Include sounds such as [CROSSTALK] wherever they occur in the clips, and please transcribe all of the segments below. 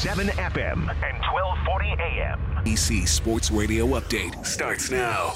7 FM and 1240 AM. EC Sports Radio Update starts now.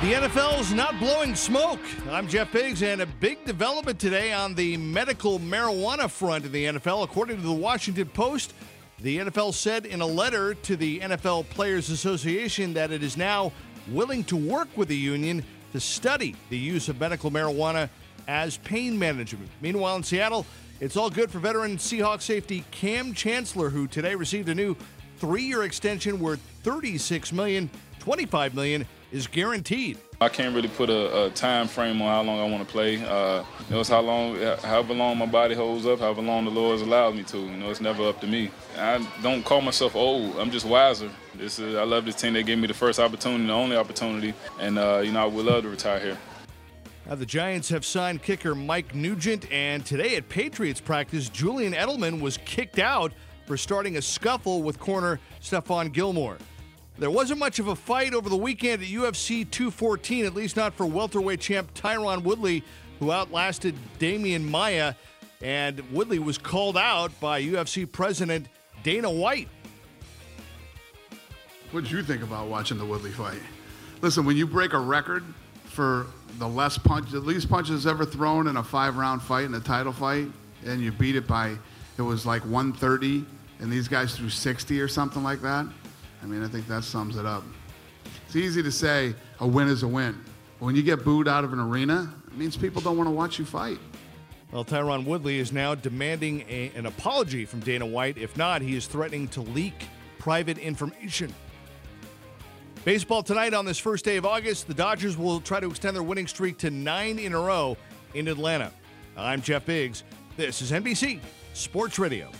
The NFL's not blowing smoke. I'm Jeff Biggs, and a big development today on the medical marijuana front in the NFL. According to the Washington Post, the NFL said in a letter to the NFL Players Association that it is now willing to work with the union to study the use of medical marijuana as pain management. Meanwhile, in Seattle, it's all good for veteran Seahawks safety Kam Chancellor, who today received a new three-year extension worth 36 million, 25 million is guaranteed. I can't really put a, a, time frame on how long I want to play. Uh, you know, it's how long, however long my body holds up, however long the Lord has allowed me to. You know, it's never up to me. I don't call myself old. I'm just wiser. This is, I love this team. They gave me the first opportunity, the only opportunity, and uh, you know, I would love to retire here. Now, the Giants have signed kicker Mike Nugent, and today at Patriots practice, Julian Edelman was kicked out for starting a scuffle with corner Stephon Gilmore. There wasn't much of a fight over the weekend at UFC 214, at least not for welterweight champ Tyron Woodley, who outlasted Demian Maia. And Woodley was called out by UFC president Dana White. What did you think about watching the Woodley fight? Listen, when you break a record for the less punch, the least punches ever thrown in a five-round fight in a title fight, and you beat it by it was like 130, and these guys threw 60 or something like that. I mean, I think that sums it up. It's easy to say a win is a win, but when you get booed out of an arena, it means people don't want to watch you fight. Well, Tyron Woodley is now demanding a, an apology from Dana White. If not, he is threatening to leak private information. Baseball tonight on this first day of August. The Dodgers will try to extend their winning streak to nine in a row in Atlanta. I'm Jeff Biggs. This is NBC Sports Radio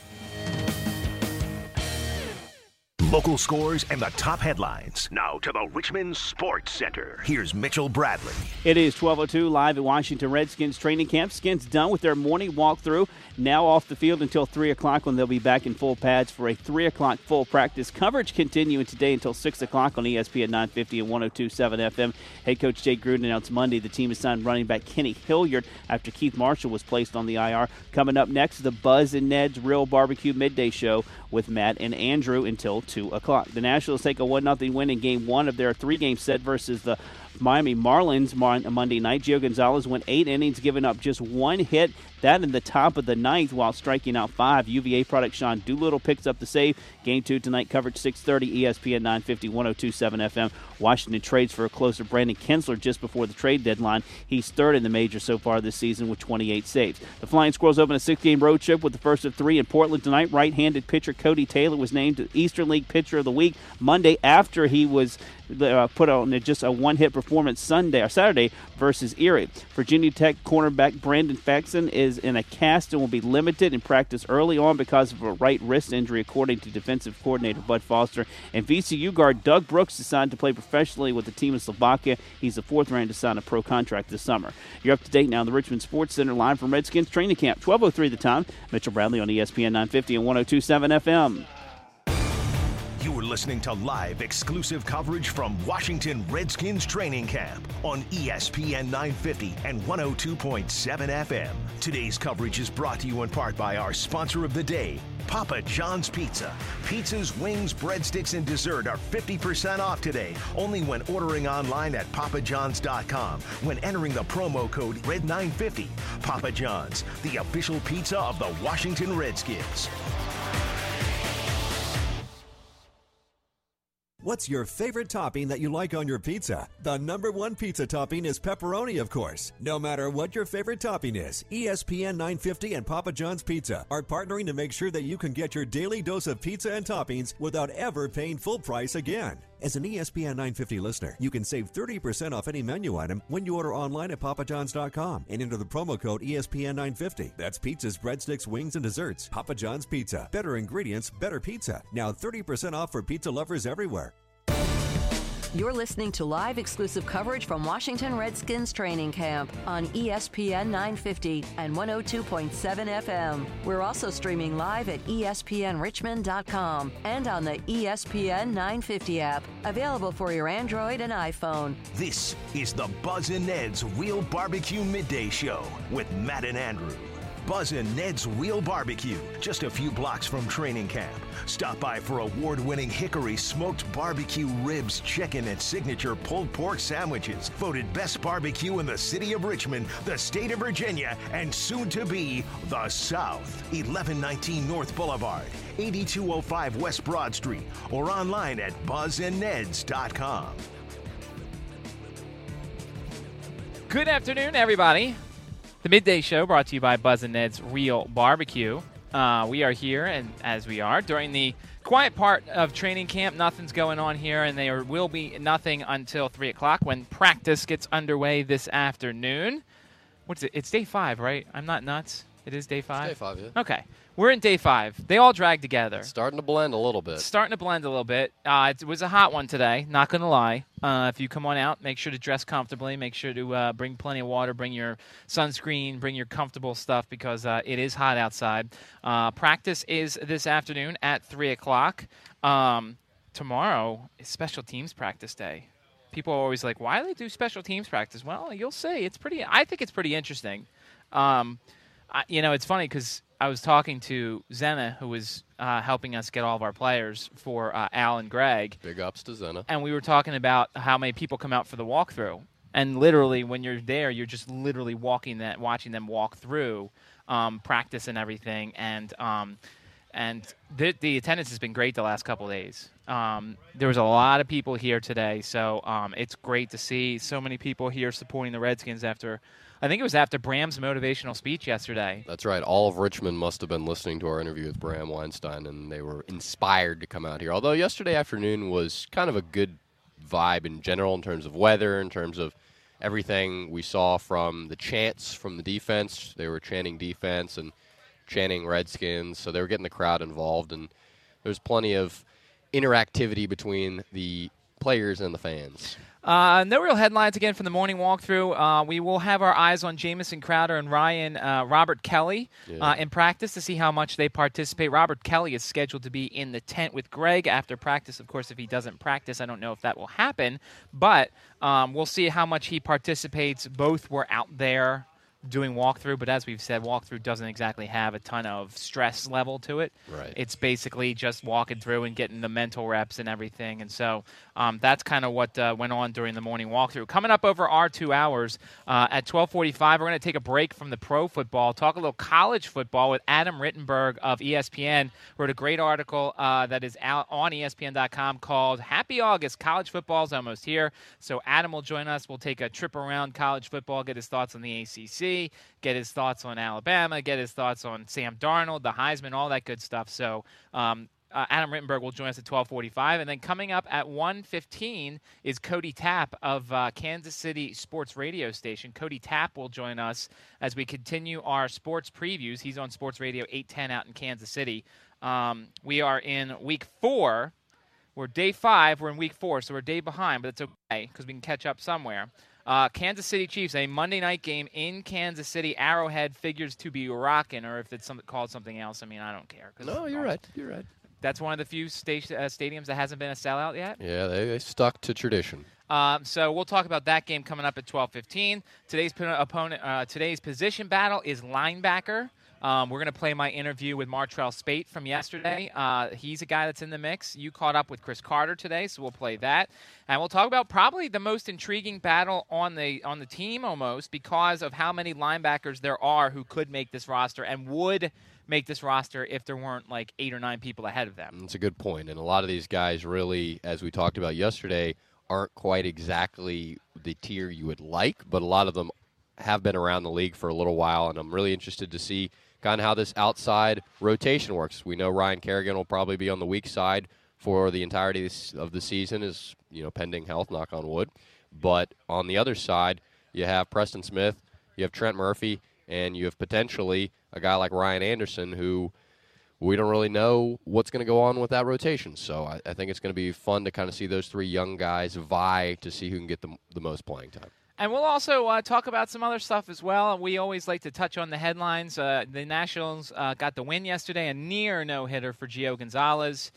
local scores, and the top headlines. Now to the Richmond Sports Center. Here's Mitchell Bradley. It is 12:02 live at Washington Redskins training camp. Skins done with their morning walkthrough. Now off the field until 3 o'clock when they'll be back in full pads for a 3 o'clock full practice. Coverage continuing today until 6 o'clock on ESPN 950 and 1027 FM. Head coach Jay Gruden announced Monday the team has signed running back Kenny Hilliard after Keith Marshall was placed on the IR. Coming up next, the Buzz and Ned's Real Barbecue Midday Show with Matt and Andrew until 2 o'clock. The Nationals take a 1 0 win in game one of their three game set versus the Miami Marlins Monday night. Gio Gonzalez went eight innings, giving up just one hit. That in the top of the ninth while striking out five. UVA product Sean Doolittle picks up the save. Game two tonight, coverage 630, ESPN 950, 1027 FM. Washington trades for a closer Brandon Kintzler just before the trade deadline. He's third in the major so far this season with 28 saves. The Flying Squirrels open a six game road trip with the first of three in Portland tonight. Right handed pitcher Cody Taylor was named Eastern League Pitcher of the Week Monday after he was uh, put on just a one hit performance Sunday or Saturday versus Erie. Virginia Tech cornerback Brandon Facyson is in a cast and will be limited in practice early on because of a right wrist injury, according to defensive coordinator Bud Foster. And VCU guard Doug Brooks decided to play professionally with the team in Slovakia. He's the fourth ranked to sign a pro contract this summer. You're up to date now in the Richmond Sports Center line from Redskins training camp. 12:03 the time. Mitchell Bradley on ESPN 950 and 102.7 FM. You're listening to live exclusive coverage from Washington Redskins training camp on ESPN 950 and 102.7 FM. Today's coverage is brought to you in part by our sponsor of the day, Papa John's Pizza. Pizzas, wings, breadsticks, and dessert are 50% off today, only when ordering online at papajohns.com when entering the promo code RED950. Papa John's, the official pizza of the Washington Redskins. What's your favorite topping that you like on your pizza? The number one pizza topping is pepperoni, of course. No matter what your favorite topping is, ESPN 950 and Papa John's Pizza are partnering to make sure that you can get your daily dose of pizza and toppings without ever paying full price again. As an ESPN 950 listener, you can save 30% off any menu item when you order online at papajohns.com and enter the promo code ESPN 950. That's pizzas, breadsticks, wings, and desserts. Papa John's Pizza. Better ingredients, better pizza. Now 30% off for pizza lovers everywhere. You're listening to live exclusive coverage from Washington Redskins training camp on ESPN 950 and 102.7 FM. We're also streaming live at ESPNRichmond.com and on the ESPN 950 app, available for your Android and iPhone. This is the Buzz and Ned's Real Barbecue Midday Show with Matt and Andrew. Buzz and Ned's Real Barbecue, just a few blocks from training camp. Stop by for award winning Hickory smoked barbecue ribs, chicken, and signature pulled pork sandwiches. Voted best barbecue in the city of Richmond, the state of Virginia, and soon to be the South. 1119 North Boulevard, 8205 West Broad Street, or online at buzzandneds.com. Good afternoon, everybody. The midday show brought to you by Buzz and Ned's Real Barbecue. Uh, we are here, and as we are during the quiet part of training camp, nothing's going on here, and there will be nothing until three o'clock when practice gets underway this afternoon. What's it? It's day five, right? I'm not nuts. It is day five. day five, yeah. Okay, we're in day five. They all drag together. Starting to blend a little bit. Starting to blend a little bit. Uh, it was a hot one today. Not gonna lie. Uh, if you come on out, make sure to dress comfortably. Make sure to uh, bring plenty of water. Bring your sunscreen. Bring your comfortable stuff because uh, it is hot outside. Uh, practice is this afternoon at three o'clock. Um, tomorrow is special teams practice day. People are always like, "Why do they do special teams practice?" Well, you'll see. It's pretty. I think it's pretty interesting. Um, I, you know, it's funny because I was talking to Zena, who was uh, helping us get all of our players for uh, Al and Greg, Big ups to Zena. and we were talking about how many people come out for the walkthrough. And literally, when you're there, you're just literally walking that, watching them walk through, um, practice and everything. And um, and the, the attendance has been great the last couple of days. Um, there was a lot of people here today, so um, it's great to see so many people here supporting the Redskins after. I think it was after Bram's motivational speech yesterday. That's right. All of Richmond must have been listening to our interview with Bram Weinstein, and they were inspired to come out here. Although yesterday afternoon was kind of a good vibe in general in terms of weather, in terms of everything we saw from the chants from the defense. They were chanting defense and chanting Redskins, so they were getting the crowd involved, and there's plenty of interactivity between the players and the fans. Uh, no real headlines again from the morning walkthrough. Uh, we will have our eyes on Jamison Crowder and Ryan uh, Robert Kelley uh, in practice to see how much they participate. Robert Kelley is scheduled to be in the tent with Greg after practice. Of course, if he doesn't practice, I don't know if that will happen, but um, we'll see how much he participates. Both were out there doing walkthrough, but as we've said, walkthrough doesn't exactly have a ton of stress level to it. Right. It's basically just walking through and getting the mental reps and everything. And so um, that's kind of what uh, went on during the morning walkthrough. Coming up over our two hours uh, at 12:45, we're going to take a break from the pro football, talk a little college football with Adam Rittenberg of ESPN. Wrote a great article uh, that is out on ESPN.com called "Happy August: College Football's Almost Here." So Adam will join us. We'll take a trip around college football, get his thoughts on the ACC get his thoughts on Alabama, get his thoughts on Sam Darnold, the Heisman, all that good stuff. So um, uh, Adam Rittenberg will join us at 12:45, and then coming up at 1:15 is Cody Tapp of uh, Kansas City Sports Radio Station. Cody Tapp will join us as we continue our sports previews. He's on Sports Radio 810 out in Kansas City. Um, we are in week four. We're day five. We're in week four, so we're a day behind, but it's okay because we can catch up somewhere. Uh, Kansas City Chiefs, a Monday night game in Kansas City. Arrowhead figures to be rocking, or if it's some, called something else, I mean, I don't care. No, you're right. You're right. That's one of the few sta- uh, stadiums that hasn't been a sellout yet. Yeah, they, they stuck to tradition. Um, so we'll talk about that game coming up at 12:15. Today's p- opponent, uh, today's position battle is linebacker. Um, we're going to play my interview with Martrell Spaight from yesterday. Uh, he's a guy that's in the mix. You caught up with Chris Carter today, so we'll play that, and we'll talk about probably the most intriguing battle on the on the team almost because of how many linebackers there are who could make this roster and would make this roster if there weren't like eight or nine people ahead of them. That's a good point. And a lot of these guys really, as we talked about yesterday, aren't quite exactly the tier you would like, but a lot of them have been around the league for a little while, and I'm really interested to see kind of how this outside rotation works. We know Ryan Kerrigan will probably be on the weak side for the entirety of the season, is you know pending health, knock on wood. But on the other side, you have Preston Smith, you have Trent Murphy, and you have potentially a guy like Ryan Anderson who we don't really know what's going to go on with that rotation. So I, I think it's going to be fun to kind of see those three young guys vie to see who can get the, the most playing time. And we'll also uh, talk about some other stuff as well. We always like to touch on the headlines. Uh, the Nationals uh, got the win yesterday, a near no hitter for Gio Gonzalez.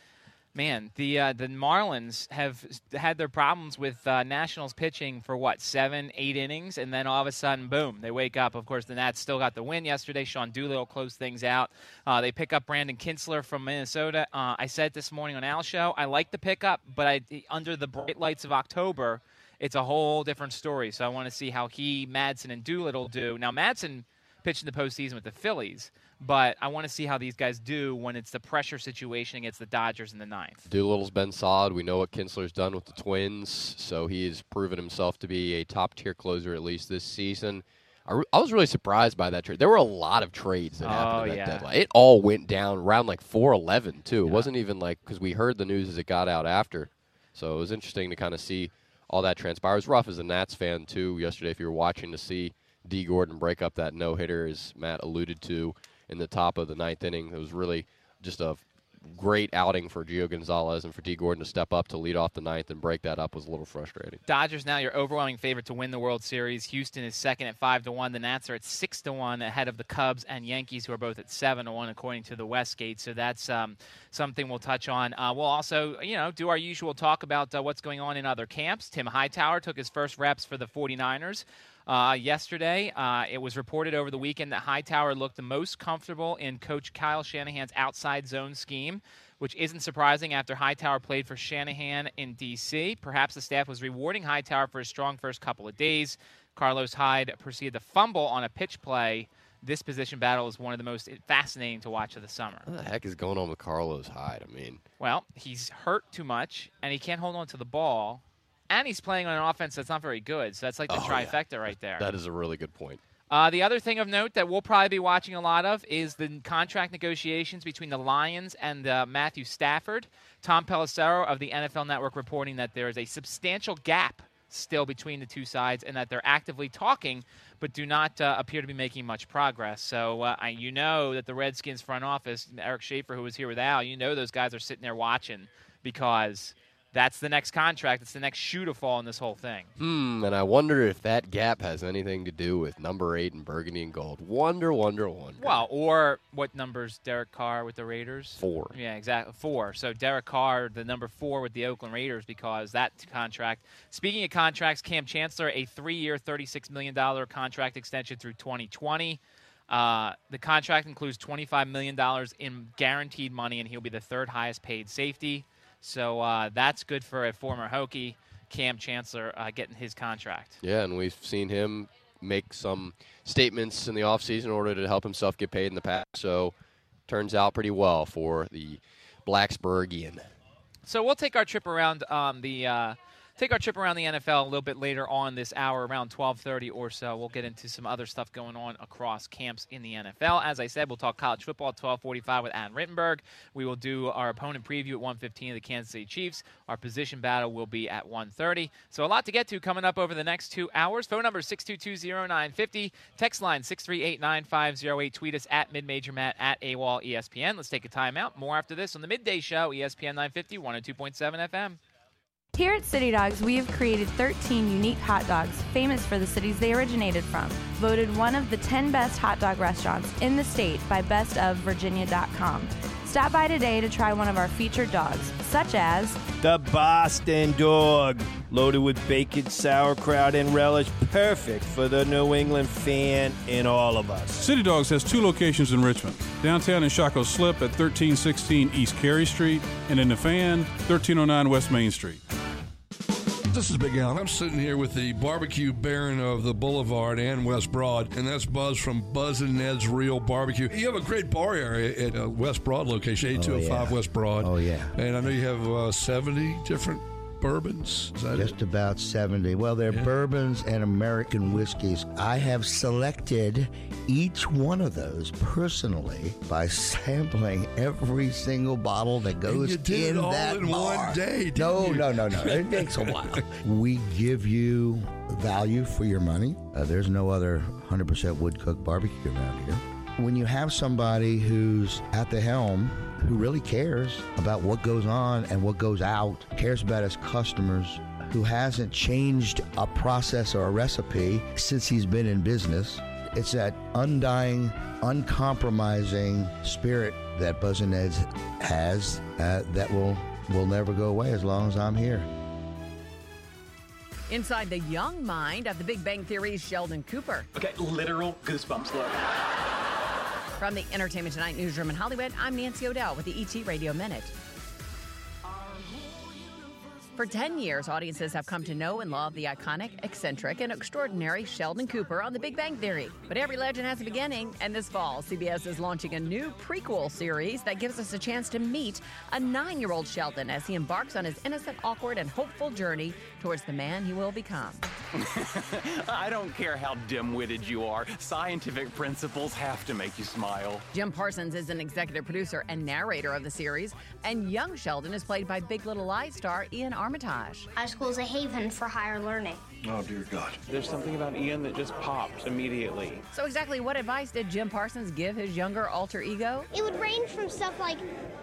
Man, the uh, the Marlins have had their problems with uh, Nationals pitching for what seven, eight innings, and then all of a sudden, boom, they wake up. Of course, the Nats still got the win yesterday. Sean Doolittle closed things out. Uh, they pick up Brandon Kintzler from Minnesota. I said this morning on Al Show, I like the pickup, but I, under the bright lights of October, it's a whole different story. So I want to see how he, Madson, and Doolittle do. Now, Madson pitched in the postseason with the Phillies but I want to see how these guys do when it's the pressure situation against the Dodgers in the ninth. Doolittle's been solid. We know what Kintzler's done with the Twins, so he has proven himself to be a top tier closer at least this season. I, re- I was really surprised by that trade. There were a lot of trades that happened Oh, at that oh, yeah. deadline. It all went down around like 411 too. It wasn't even like because we heard the news as it got out after, so it was interesting to kind of see all that transpires. Rough as a Nats fan too yesterday. If you were watching to see Dee Gordon break up that no hitter, as Matt alluded to in the top of the ninth inning, it was really just a great outing for Gio Gonzalez and for Dee Gordon to step up to lead off the ninth and break that up was a little frustrating. Dodgers now your overwhelming favorite to win the World Series. Houston is second at five to one. The Nats are at six to one ahead of the Cubs and Yankees, who are both at seven to one according to the Westgate. So that's um, something we'll touch on. Uh, we'll also, you know, do our usual talk about uh, what's going on in other camps. Tim Hightower took his first reps for the 49ers. Uh, yesterday, uh, it was reported over the weekend that Hightower looked the most comfortable in Coach Kyle Shanahan's outside zone scheme, which isn't surprising after Hightower played for Shanahan in D.C. Perhaps the staff was rewarding Hightower for his strong first couple of days. Carlos Hyde proceeded to fumble on a pitch play. This position battle is one of the most fascinating to watch of the summer. What the heck is going on with Carlos Hyde? I mean, Well, he's hurt too much, and he can't hold on to the ball, and he's playing on an offense that's not very good. So that's like the Oh, yeah. trifecta right there. that is a really good point. Uh, the other thing of note that we'll probably be watching a lot of is the contract negotiations between the Lions and uh, Matthew Stafford. Tom Pelissero of the NFL Network reporting that there is a substantial gap still between the two sides and that they're actively talking but do not uh, appear to be making much progress. So uh, I, you know that the Redskins front office, Eric Schaffer, who was here with Al, you know those guys are sitting there watching because that's the next contract. It's the next shoe to fall in this whole thing. Hmm, and I wonder if that gap has anything to do with number eight and burgundy and gold. Wonder, wonder, wonder. Well, or what numbers Derek Carr with the Raiders? Four. Yeah, exactly. Four. So Derek Carr, the number four with the Oakland Raiders, because that contract. Speaking of contracts, Kam Chancellor, a three-year, $36 million contract extension through 2020. Uh, the contract includes $25 million in guaranteed money, and he'll be the third highest paid safety. So uh, that's good for a former Hokie, Kam Chancellor, uh, getting his contract. Yeah, and we've seen him make some statements in the offseason in order to help himself get paid in the past. So turns out pretty well for the Blacksburgian. So we'll take our trip around um, the uh, take our trip around the NFL a little bit later on this hour, around twelve thirty or so. We'll get into some other stuff going on across camps in the NFL. As I said, we'll talk college football at twelve forty five with Adam Rittenberg. We will do our opponent preview at one fifteen of the Kansas City Chiefs. Our position battle will be at one thirty. So a lot to get to coming up over the next two hours. Phone number six two two zero nine fifty. Text line six three eight nine five zero eight. Tweet us at midmajor matt at AWOL ESPN. Let's take a timeout. More after this on the midday show, ESPN 950, 102.7 FM. Here at City Dogs, we have created 13 unique hot dogs famous for the cities they originated from. Voted one of the 10 best hot dog restaurants in the state by bestofvirginia.com. Stop by today to try one of our featured dogs, such as The Boston Dog, loaded with bacon, sauerkraut, and relish, perfect for the New England fan in all of us. City Dogs has two locations in Richmond downtown in Shockoe Slip at 1316 East Cary Street, and in the fan, 1309 West Main Street. This is Big Al. I'm sitting here with the barbecue baron of the Boulevard and West Broad, and that's Buzz from Buzz and Ned's Real Barbecue. You have a great bar area at uh, West Broad location, 8205 yeah. West Broad. Oh, yeah. And I know you have uh, 70 different bourbons. Is that Just it? about 70. Well, they're Yeah. bourbons and American whiskeys. I have selected each one of those personally by sampling every single bottle that goes you did it in that in bar. one day, no, you? no, no, no. It [LAUGHS] takes a while. we give you value for your money. Uh, there's no other 100% wood cooked barbecue around here. When you have somebody who's at the helm who really cares about what goes on and what goes out, cares about his customers, who hasn't changed a process or a recipe since he's been in business. It's that undying, uncompromising spirit that Buzz and Ned's has uh, that will will never go away as long as I'm here. Inside the young mind of the Big Bang Theory's Sheldon Cooper. Okay, literal goosebumps look. From the Entertainment Tonight newsroom in Hollywood, I'm Nancy O'Dell with the ET Radio Minute. For 10 years, audiences have come to know and love the iconic, eccentric, and extraordinary Sheldon Cooper on The Big Bang Theory. But every legend has a beginning, and this fall, CBS is launching a new prequel series that gives us a chance to meet a nine year old Sheldon as he embarks on his innocent, awkward, and hopeful journey towards the man he will become. [LAUGHS] I don't care how dim witted you are, scientific principles have to make you smile. Jim Parsons is an executive producer and narrator of the series, and young Sheldon is played by Big Little Lies star Iain Armitage. High school is a haven for higher learning. Oh, dear God. There's something about Iain that just popped immediately. So, exactly what advice did Jim Parsons give his younger alter ego? It would range from stuff like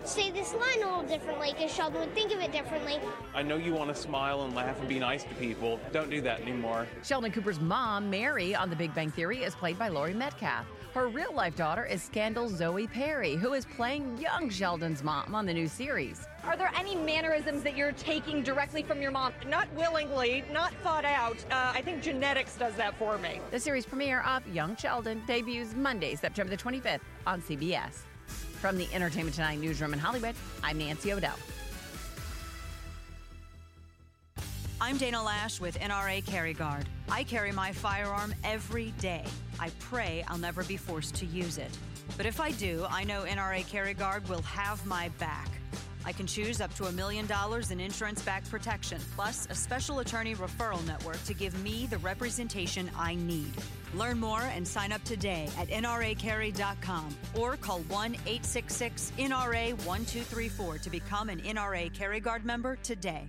say this line a little differently because Sheldon would think of it differently. I know you want to smile and laugh and be nice to people. Don't do that anymore. Sheldon Cooper's mom, Mary, on The Big Bang Theory, is played by Laurie Metcalf. Her real life daughter is Scandal Zoe Perry, who is playing young Sheldon's mom on the new series. Are there any mannerisms that you're taking directly from your mom? Not willingly, not thought out. Uh, I think genetics does that for me. The series premiere of Young Sheldon debuts Monday, September the 25th on CBS. From the Entertainment Tonight newsroom in Hollywood, I'm Nancy O'Dell. I'm Dana Loesch with NRA Carry Guard. I carry my firearm every day. I pray I'll never be forced to use it. But if I do, I know NRA Carry Guard will have my back. I can choose up to a million dollars in insurance back protection, plus a special attorney referral network to give me the representation I need. Learn more and sign up today at NRAcarry.com or call 1 866 NRA 1234 to become an NRA Carry Guard member today.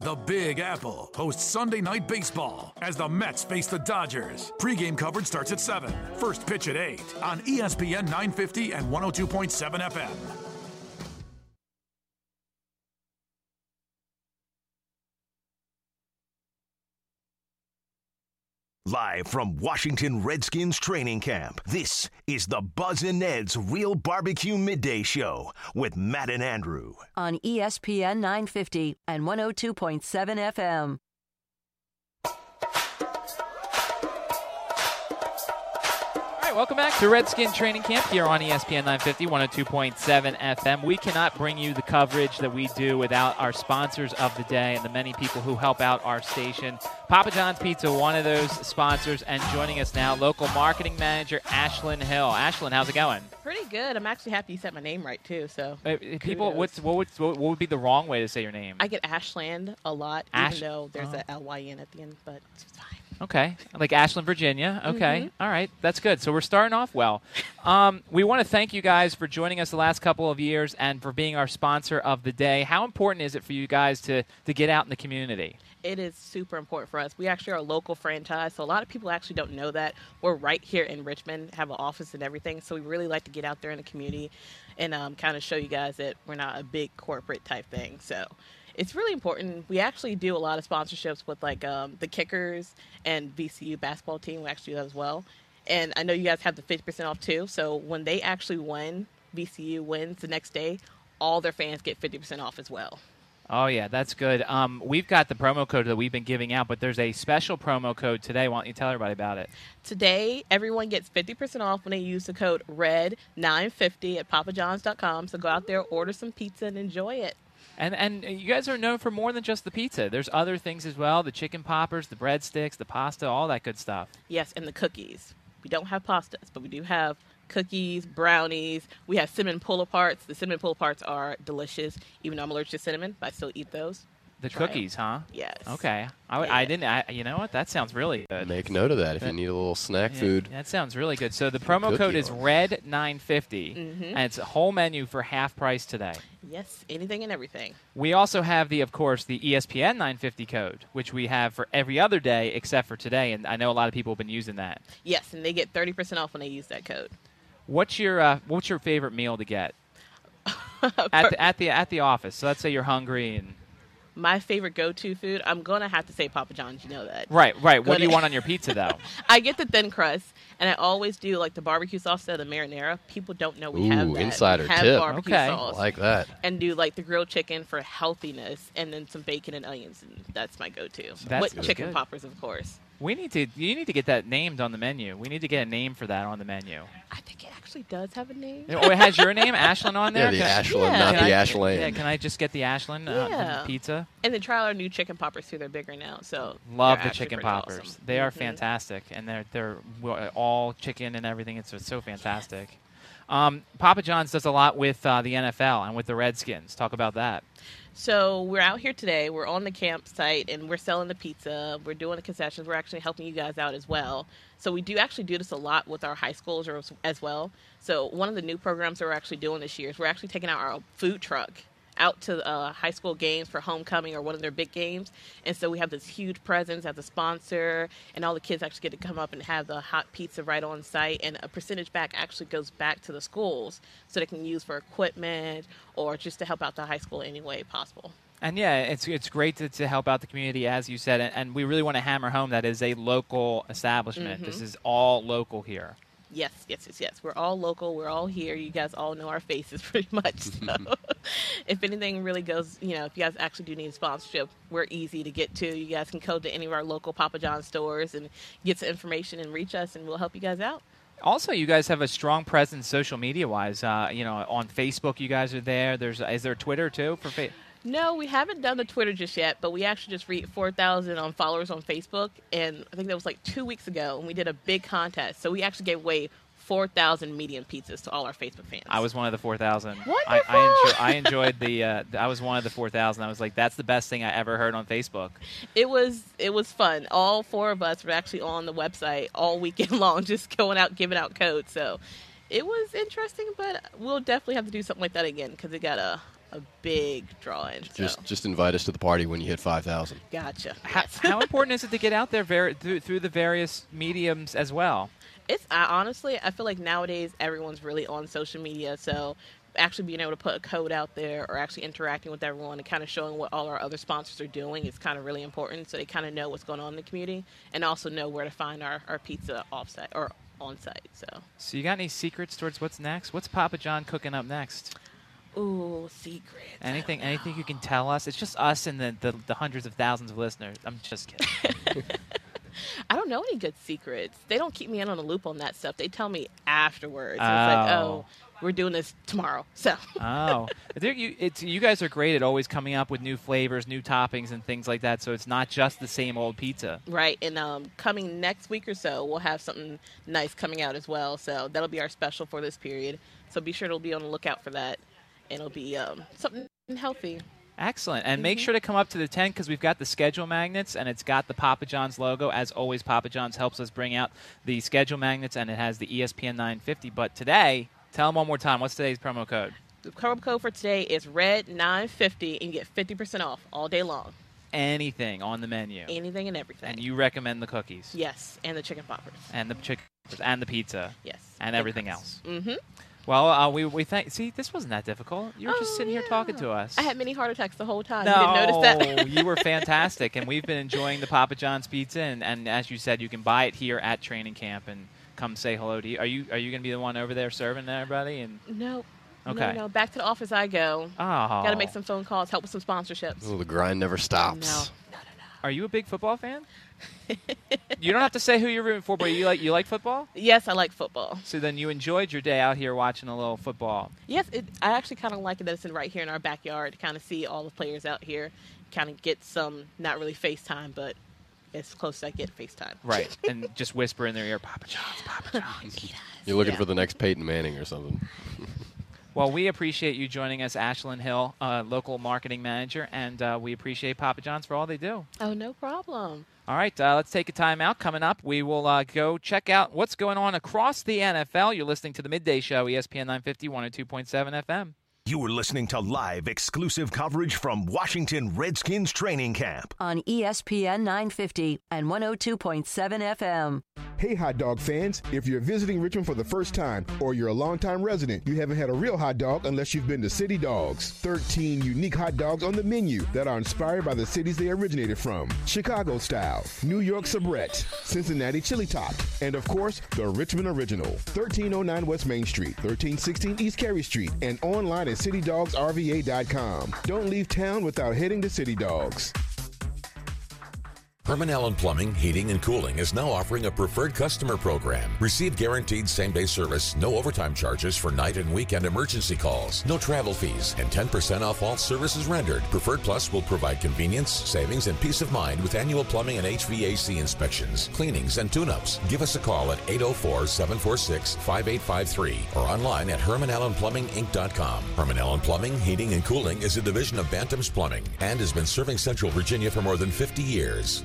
The Big Apple hosts Sunday Night Baseball as the Mets face the Dodgers. Pre-game coverage starts at 7. First pitch at 8 on ESPN 950 and 102.7 FM. Live from Washington Redskins training camp, this is the Buzz and Ned's Real Barbecue Midday Show with Matt and Andrew. on ESPN 950 and 102.7 FM. Welcome back to Redskin Training Camp here on ESPN 950, 102.7 FM. We cannot bring you the coverage that we do without our sponsors of the day and the many people who help out our station. Papa John's Pizza, one of those sponsors, and joining us now, local marketing manager Ashlyn Hill. Ashlyn, how's it going? Pretty good. I'm actually happy you said my name right too. So Uh, People, what's what would what would be the wrong way to say your name? I get Ashland a lot, Ash- even though there's oh. a L Y N at the end, but it's fine. Okay, like Ashland, Virginia. Okay, Mhm. All right, that's good. So we're starting off well. Um, we want to thank you guys for joining us the last couple of years and for being our sponsor of the day. How important is it for you guys to to get out in the community? It is super important for us. We actually are a local franchise, so a lot of people actually don't know that. We're right here in Richmond, have an office and everything, so we really like to get out there in the community and um, kind of show you guys that we're not a big corporate type thing. So it's really important. We actually do a lot of sponsorships with like um, the Kickers and VCU basketball team. We actually do that as well. And I know you guys have the 50% off too. So when they actually win, VCU wins the next day, all their fans get 50% off as well. Oh yeah, that's good. Um, we've got the promo code that we've been giving out, but there's a special promo code today. Why don't you tell everybody about it? Today, everyone gets 50% off when they use the code RED950 at papajohns.com. So go out there, order some pizza, and enjoy it. And and you guys are known for more than just the pizza. There's other things as well: the chicken poppers, the breadsticks, the pasta, all that good stuff. Yes, and the cookies. We don't have pastas, but we do have cookies, brownies. We have cinnamon pull aparts. The cinnamon pull aparts are delicious, even though I'm allergic to cinnamon, but I still eat those. The Try 'em. cookies, huh? Yes. Okay. I didn't. I, you know what? That sounds really good. Make note of that if you need a little snack Yeah, food. That sounds really good. So the promo code is red 950, Mhm. and it's a whole menu for half price today. Yes, anything and everything. We also have the, of course, the ESPN 950 code, which we have for every other day except for today, and I know a lot of people have been using that. Yes, and they get 30% off when they use that code. What's your uh, What's your favorite meal to get [LAUGHS] at the, at the at the office? So let's say you're hungry and My favorite go-to food, I'm going to have to say Papa John's, you know that. right, right. What do you want on your pizza though? [LAUGHS] I get the thin crust, and I always do like the barbecue sauce instead of the marinara. People don't know we have Ooh, that. insider We have tip. Barbecue Okay. sauce. Like that. And do like the grilled chicken for healthiness, and then some bacon and onions, and that's my go-to. That's With good. chicken Good. poppers, of course. We need to. You need to get that named on the menu. We need to get a name for that on the menu. I think it actually does have a name. Oh, it has your name, Ashlyn, on [LAUGHS] there. Yeah, the Can I- not Can the I- Ashland. Yeah, can I just get the Ashland uh, Yeah. pizza? And then try our new chicken poppers too. They're bigger now, so Love the chicken poppers. awesome. They are Mhm. fantastic, and they're they're w- all chicken and everything. It's, it's so fantastic. Um, Papa John's does a lot with uh, the NFL and with the Redskins. Talk about that. So we're out here today. We're on the campsite and we're selling the pizza. We're doing the concessions. We're actually helping you guys out as well. So we do actually do this a lot with our high schools as well. So one of the new programs that we're actually doing this year is we're actually taking out our food truck out to uh, high school games for homecoming or one of their big games. And so we have this huge presence as a sponsor, and all the kids actually get to come up and have the hot pizza right on site. And a percentage back actually goes back to the schools so they can use for equipment or just to help out the high school any way possible. And yeah, it's it's great to, to help out the community, as you said, and, and we really want to hammer home that is a local establishment. This Mhm. is all local here. Yes, yes, yes, yes. We're all local. We're all here. You guys all know our faces [LAUGHS] pretty much. So [LAUGHS] [LAUGHS] if anything really goes, you know, if you guys actually do need sponsorship, we're easy to get to. You guys can go to any of our local Papa John stores and get some information and reach us, and we'll help you guys out. Also, you guys have a strong presence social media wise. Uh, you know, on Facebook, you guys are there. There's is there Twitter too for fa- No, we haven't done the Twitter just yet, but we actually just reached 4,000 on followers on Facebook, and I think that was like two weeks ago, and we did a big contest. So we actually gave away 4,000 medium pizzas to all our Facebook fans. I was one of the four thousand. I, I, enjoy, I [LAUGHS] enjoyed the. Uh, I was one of the four thousand. I was like, that's the best thing I ever heard on Facebook. It was it was fun. All four of us were actually on the website all weekend [LAUGHS] long, just going out giving out codes. So it was interesting, but we'll definitely have to do something like that again because it got a a big drawing. So. Just just invite us to the party when you hit 5,000. gotcha. How, how important is it to get out there ver- through, through the various mediums as well? It's I, honestly, I feel like nowadays everyone's really on social media, so actually being able to put a code out there or actually interacting with everyone and kind of showing what all our other sponsors are doing is kind of really important, so they kind of know what's going on in the community and also know where to find our, our pizza offsite or on site. So, So you got any secrets towards what's next? What's Papa John cooking up next? Ooh, secret. Anything? Anything you can tell us? It's just us and the, the, the hundreds of thousands of listeners. I'm just kidding. [LAUGHS] I don't know any good secrets. They don't keep me in on the loop on that stuff. They tell me afterwards. It's like, Oh. oh, we're doing this tomorrow. [LAUGHS] So. oh, you, it's, you guys are great at always coming up with new flavors, new toppings, and things like that. So it's not just the same old pizza. Right, and um, coming next week or so, we'll have something nice coming out as well. So that'll be our special for this period. So be sure to be on the lookout for that, it'll be um, something healthy. Excellent. And Mm-hmm. make sure to come up to the tent because we've got the schedule magnets and it's got the Papa John's logo. As always, Papa John's helps us bring out the schedule magnets and it has the ESPN 950. But today, tell them one more time. What's today's promo code? The promo code for today is red950, and you get 50% off all day long. Anything on the menu. Anything and everything. And you recommend the cookies. Yes, and the chicken poppers. And the chicken and the pizza. Yes. And everything else. Mm-hmm. Well, uh, we, we thank. See, this wasn't that difficult. You were just sitting here talking to us. I had many heart attacks the whole time. No, You didn't notice that? [LAUGHS] you were [LAUGHS] fantastic, and we've been enjoying the Papa John's pizza. And, and as you said, you can buy it here at training camp and come say hello to you. Are you are you going to be the one over there serving everybody? And No. Okay. No, no. Back to the office I go. Oh. Got to make some phone calls, help with some sponsorships. Oh, the grind never stops. No, no, no. are you a big football fan? [LAUGHS] you don't have to say who you're rooting for, but you like you like football. Yes, I like football. So then you enjoyed your day out here watching a little football. Yes, it, I actually kind of like it that it's in right here in our backyard to kind of see all the players out here, kind of get some, not really FaceTime, but as close as I get FaceTime. Right, [LAUGHS] and just whisper in their ear, Papa John's, Papa John's. You're looking Yeah. for the next Peyton Manning or something. [LAUGHS] Well, we appreciate you joining us, Ashlyn Hill, uh, local marketing manager, and uh, we appreciate Papa John's for all they do. Oh, no problem. All right, uh, let's take a time out. Coming up, we will uh, go check out what's going on across the NFL. You're listening to the Midday Show, ESPN 950, 102.7 FM. You're listening to live exclusive coverage from Washington Redskins training camp. on ESPN 950 and 102.7 FM. Hey, hot dog fans. If you're visiting Richmond for the first time or you're a longtime resident, you haven't had a real hot dog unless you've been to City Dogs. 13 unique hot dogs on the menu that are inspired by the cities they originated from Chicago style, New York Sabrett, Cincinnati Chili Top, and of course, the Richmond Original. 1309 West Main Street, 1316 East Cary Street, and online at citydogsrva.com. Don't leave town without heading to City Dogs. Herman Allen Plumbing, Heating, and Cooling is now offering a preferred customer program. Receive guaranteed same day service, no overtime charges for night and weekend emergency calls, no travel fees, and 10% off all services rendered. Preferred Plus will provide convenience, savings, and peace of mind with annual plumbing and HVAC inspections, cleanings, and tune ups. Give us a call at 804 746 5853 or online at HermanAllenPlumbingInc.com. Herman Allen Plumbing, Heating, and Cooling is a division of Bantam's Plumbing and has been serving Central Virginia for more than 50 years.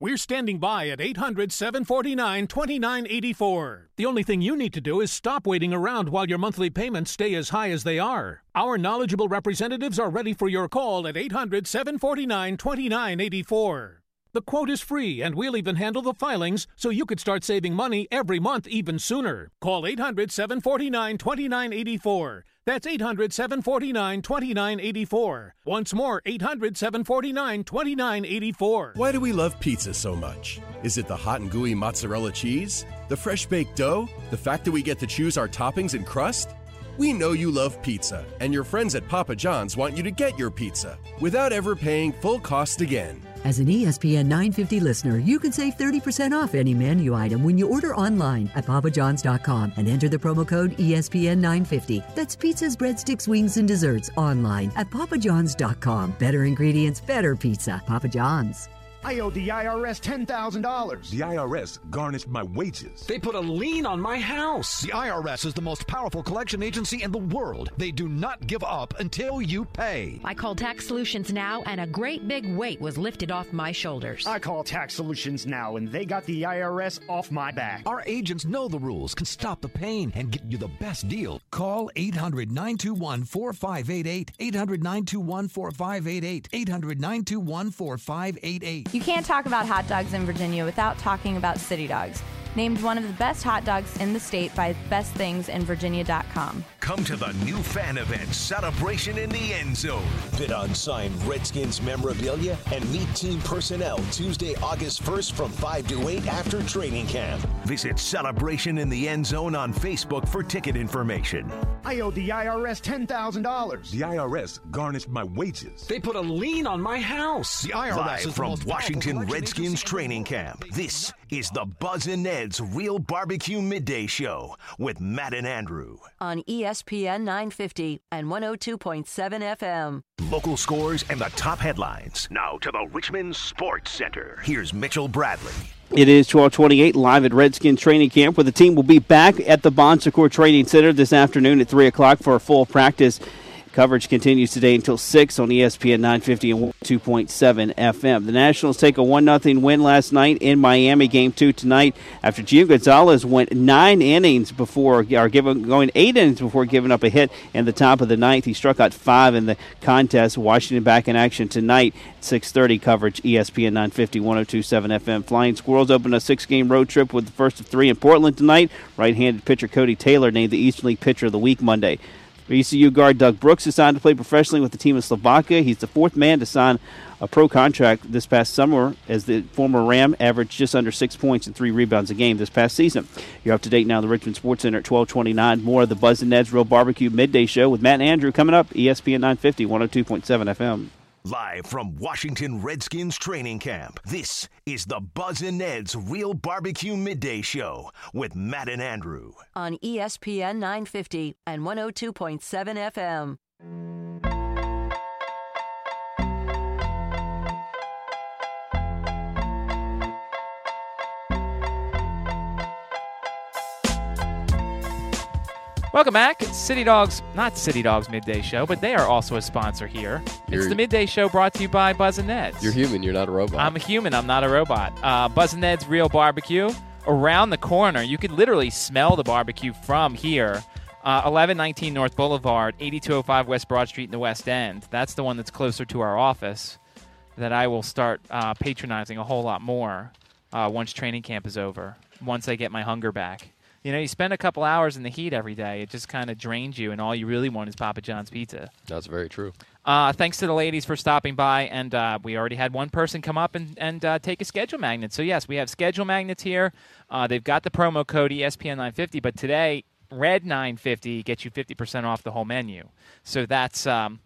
We're standing by at 800 749 2984. The only thing you need to do is stop waiting around while your monthly payments stay as high as they are. Our knowledgeable representatives are ready for your call at 800 749 2984. The quote is free, and we'll even handle the filings so you could start saving money every month even sooner. Call 800 749 2984. That's 800 749 2984. Once more, 800 749 2984. Why do we love pizza so much? Is it the hot and gooey mozzarella cheese? The fresh baked dough? The fact that we get to choose our toppings and crust? We know you love pizza, and your friends at Papa John's want you to get your pizza without ever paying full cost again. As an ESPN 950 listener, you can save 30% off any menu item when you order online at papajohns.com and enter the promo code E ESPN 950. That's pizzas, breadsticks, wings, and desserts online at papajohns.com. Better ingredients, better pizza. Papa John's. I owe the IRS $10,000. The IRS garnished my wages. They put a lien on my house. The IRS is the most powerful collection agency in the world. They do not give up until you pay. I called Tax Solutions Now, and a great big weight was lifted off my shoulders. I call Tax Solutions Now, and they got the IRS off my back. Our agents know the rules, can stop the pain, and get you the best deal. Call 800 921 4588. 800 921 4588. 800 921 4588. You can't talk about hot dogs in Virginia without talking about City Dogs. Named one of the best hot dogs in the state by bestthingsInVirginia.com. Come to the new fan event, Celebration in the End Zone. Bid on signed Redskins memorabilia and meet team personnel Tuesday, August 1st from 5 to 8 after training camp. Visit Celebration in the End Zone on Facebook for ticket information. I owe the IRS $10,000. The IRS garnished my wages. They put a lien on my house. The IRS Live is the from most powerful Washington Redskins training camp. This is the Buzz and Ned's Real Barbecue Midday Show with Matt and Andrew. On ESPN 950 and 102.7 FM. Local scores and the top headlines. Now to the Richmond Sports Center. Here's Mitchell Bradley. It is 1228 live at Redskins training camp where the team will be back at the Bon Secours Training Center this afternoon at 3 o'clock for a full practice. Coverage continues today until 6 on ESPN 950 and 2.7 FM. The Nationals take a 1 0 win last night in Miami, game two tonight, after Gio Gonzalez went nine innings before, or given, going eight innings before giving up a hit in the top of the ninth. He struck out five in the contest. Washington back in action tonight, 6.30 coverage, ESPN 950, 102.7 FM. Flying Squirrels open a six game road trip with the first of three in Portland tonight. Right handed pitcher Cody Taylor named the Eastern League Pitcher of the Week Monday. VCU guard Doug Brooks is signed to play professionally with the team in Slovakia. He's the fourth man to sign a pro contract this past summer as the former Ram averaged just under six points and three rebounds a game this past season. You're up to date now. The Richmond Sports Center at 1229. More of the Buzz and Ned's Real Barbecue Midday Show with Matt and Andrew coming up. ESPN 950, 102.7 FM. Live from Washington Redskins training camp, this is the Buzz and Ned's Real Barbecue Midday Show with Matt and Andrew. on ESPN 950 and 102.7 FM. Welcome back. It's City Dogs, not City Dogs Midday Show, but they are also a sponsor here. it's You're- the Midday Show brought to you by Buzz and Ned's. You're human. You're not a robot. I'm a human. I'm not a robot. Uh, Buzz and Ned's Real Barbecue around the corner. You could literally smell the barbecue from here. Uh, 1119 North Boulevard, 8205 West Broad Street in the West End. That's the one that's closer to our office that I will start uh, patronizing a whole lot more uh, once training camp is over, once I get my hunger back. You know, you spend a couple hours in the heat every day, it just kind of drains you, and all you really want is Papa John's pizza. That's very true. Uh, thanks to the ladies for stopping by, and uh, we already had one person come up and, and uh, take a schedule magnet. So yes, we have schedule magnets here. Uh, they've got the promo code E ESPN 950, but today Red 950 gets you 50% off the whole menu. So that's um,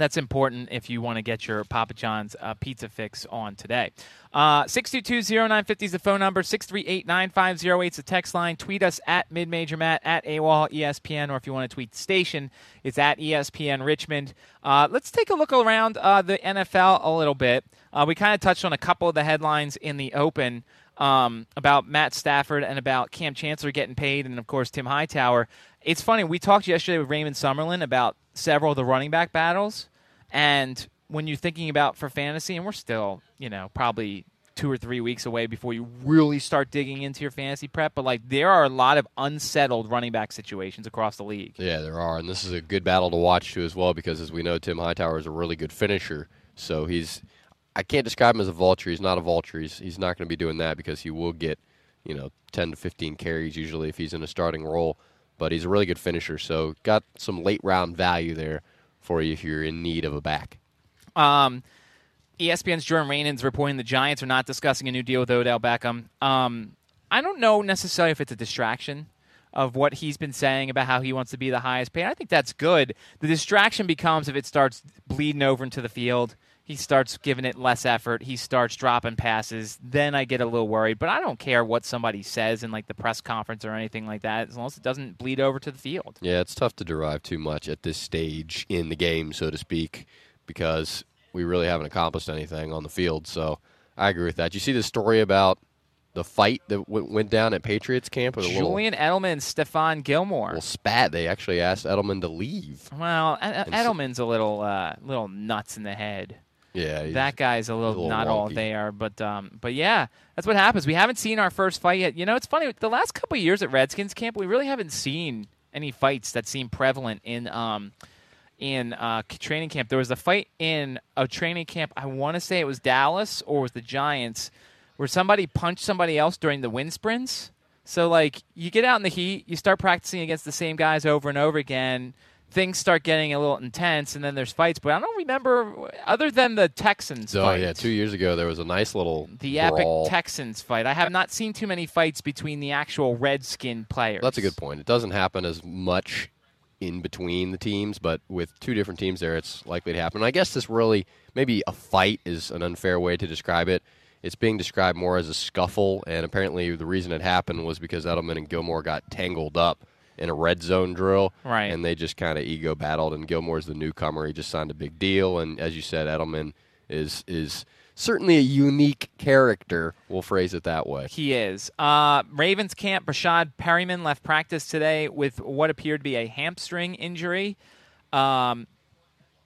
that's important if you want to get your Papa John's uh, pizza fix on today. Uh, 622-0950 is the phone number. 638-9508 is the text line. Tweet us at MidMajorMatt, at AWOL ESPN, or if you want to tweet station, it's at ESPN Richmond. Uh, let's take a look around uh, the NFL a little bit. Uh, we kind of touched on a couple of the headlines in the open um, about Matt Stafford and about Kam Chancellor getting paid, and of course Tim Hightower. It's funny. We talked yesterday with Raymond Summerlin about several of the running back battles, and when you're thinking about for fantasy, and we're still, you know, probably two or three weeks away before you really start digging into your fantasy prep, but like there are a lot of unsettled running back situations across the league. Yeah, there are, and this is a good battle to watch too as well because as we know, Tim Hightower is a really good finisher. So he's, I can't describe him as a vulture. He's not a vulture. He's, he's not going to be doing that because he will get, you know, 10 to 15 carries usually if he's in a starting role. But he's a really good finisher. So got some late round value there for you if you're in need of a back. Um, ESPN's Jordan Raanan's reporting the Giants are not discussing a new deal with Odell Beckham. Um, I don't know necessarily if it's a distraction of what he's been saying about how he wants to be the highest paid. I think that's good. The distraction becomes if it starts bleeding over into the field. He starts giving it less effort. He starts dropping passes. Then I get a little worried. But I don't care what somebody says in like the press conference or anything like that, as long as it doesn't bleed over to the field. Yeah, it's tough to derive too much at this stage in the game, so to speak, because we really haven't accomplished anything on the field. So I agree with that. You see the story about the fight that w- went down at Patriots camp? With a little, Julian Edelman and Stephon Gilmore. little spat. They actually asked Edelman to leave. Well, E- so- Edelman's a little uh, little nuts in the head. Yeah, that guy's a little, a little not all wonky. there, but um, but yeah, that's what happens. We haven't seen our first fight yet. You know, it's funny. The last couple of years at Redskins camp, we really haven't seen any fights that seem prevalent in um, in uh, training camp. There was a fight in a training camp. I want to say it was Dallas or was the Giants, where somebody punched somebody else during the wind sprints. So like you get out in the heat, you start practicing against the same guys over and over again. Things start getting a little intense, and then there's fights. But I don't remember other than the Texans Oh fight, yeah, two years ago there was a nice little the brawl. epic Texans fight. I have not seen too many fights between the actual Redskin players. That's a good point. It doesn't happen as much in between the teams, but with two different teams there, it's likely to happen. I guess this really, maybe a fight is an unfair way to describe it. It's being described more as a scuffle, and apparently the reason it happened was because Edelman and Gilmore got tangled up in a red zone drill, Right. And they just kind of ego battled. And Gilmore's the newcomer; he just signed a big deal, and as you said, Edelman is is certainly a unique character. We'll phrase it that way. He is. Uh, Ravens camp, Breshad Perriman left practice today with what appeared to be a hamstring injury. Um,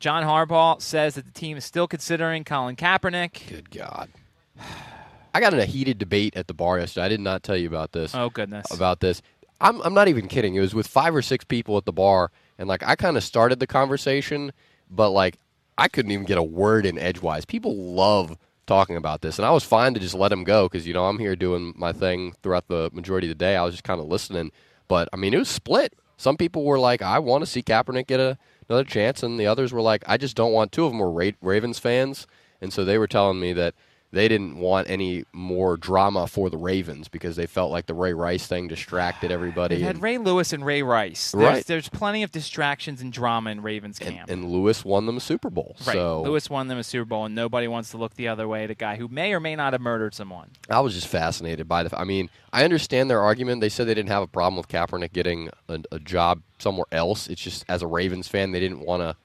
John Harbaugh says that the team is still considering Colin Kaepernick. Good God. [SIGHS] I got in a heated debate at the bar yesterday. I did not tell you about this. Oh, goodness. About this. I'm, I'm not even kidding. It was with five or six people at the bar, and like I kind of started the conversation, but like I couldn't even get a word in edgewise. People love talking about this, and I was fine to just let them go because you know I'm here doing my thing throughout the majority of the day. I was just kind of listening, but I mean it was split some people were like, I want to see Kaepernick get a, another chance, and the others were like, I just don't want. Two of them were Ra- Ravens fans, and so they were telling me that they didn't want any more drama for the Ravens because they felt like the Ray Rice thing distracted everybody. They had and, Ray Lewis and Ray Rice. There's, Right. there's plenty of distractions and drama in Ravens camp. and Lewis won them a Super Bowl. right. So Lewis won them a Super Bowl, and nobody wants to look the other way at a guy who may or may not have murdered someone. I was just fascinated by the. I mean, I understand their argument. They said they didn't have a problem with Kaepernick getting a, a job somewhere else. It's just as a Ravens fan, they didn't want to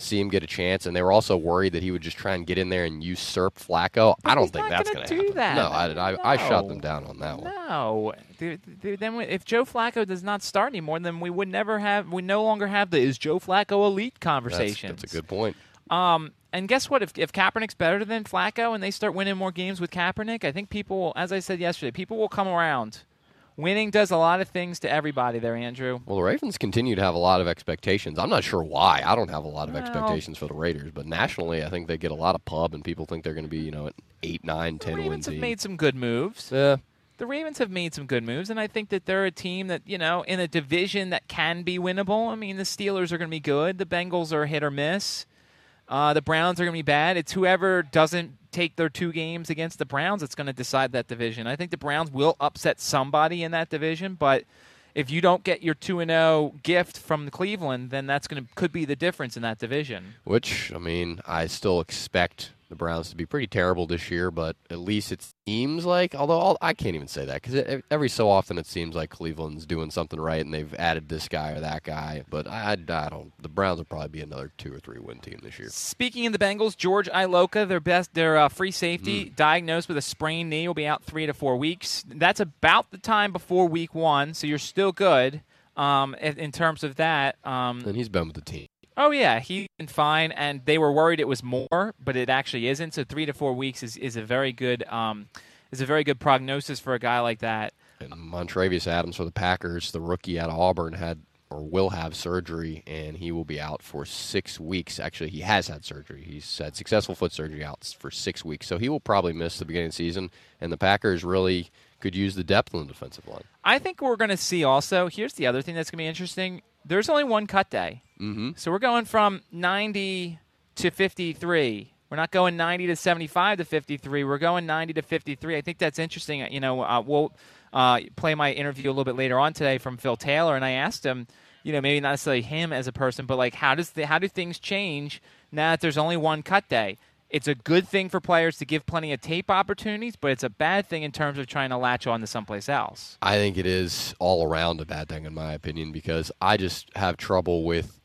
see him get a chance, and they were also worried that he would just try and get in there and usurp Flacco. I don't think that's gonna going to do that. No, I, I, I shot them down on that one. No, Dude, dude, then we- if Joe Flacco does not start anymore, then we would never have. We no longer have the is Joe Flacco elite conversation. that's a good point. Um, and guess what? If if Kaepernick's better than Flacco and they start winning more games with Kaepernick, I think people, as I said yesterday, people will come around. Winning does a lot of things to everybody there, Andrew. Well, the Ravens continue to have a lot of expectations. I'm not sure why. I don't have a lot of Well- expectations for the Raiders, but nationally, I think they get a lot of pub, and people think they're going to be, you know, an eight, nine, ten win Ravens have team. made some good moves. Yeah. The Ravens have made some good moves, and I think that they're a team that, you know, in a division that can be winnable. I mean, the Steelers are going to be good. The Bengals are hit or miss. Uh, the Browns are going to be bad. It's whoever doesn't take their two games against the Browns that's going to decide that division. I think the Browns will upset somebody in that division, but if you don't get your 2 and 0 gift from Cleveland, then that's going to could be the difference in that division. Which, I mean, I still expect the Browns to be pretty terrible this year, but at least it seems like, although I'll, I can't even say that because every so often it seems like Cleveland's doing something right and they've added this guy or that guy. But I, I don't. The Browns will probably be another two or three win team this year. Speaking of the Bengals, George Iloka, their best, their uh, free safety, Mm. diagnosed with a sprained knee, will be out three to four weeks. That's about the time before week one, so you're still good um, in, in terms of that. Um, And he's been with the team. Oh yeah, he's been fine, and they were worried it was more, but it actually isn't. So three to four weeks is, is a very good um, is a very good prognosis for a guy like that. And Montravius Adams for the Packers, the rookie out of Auburn, had or will have surgery, and he will be out for six weeks. Actually, he has had surgery. He's had successful foot surgery out for six weeks, so he will probably miss the beginning of the season. And the Packers really could use the depth on the defensive line. I think we're going to see also. Here's the other thing that's going to be interesting. There's only one cut day. Mm-hmm. So we're going from 90 to 53. We're not going 90 to 75 to 53. We're going 90 to 53. I think that's interesting. You know, uh, we'll uh, play my interview a little bit later on today from Phil Taylor, and I asked him, you know, maybe not necessarily him as a person, but like how does the, how do things change now that there's only one cut day? It's a good thing for players to give plenty of tape opportunities, but it's a bad thing in terms of trying to latch on to someplace else. I think it is all around a bad thing, in my opinion, because I just have trouble with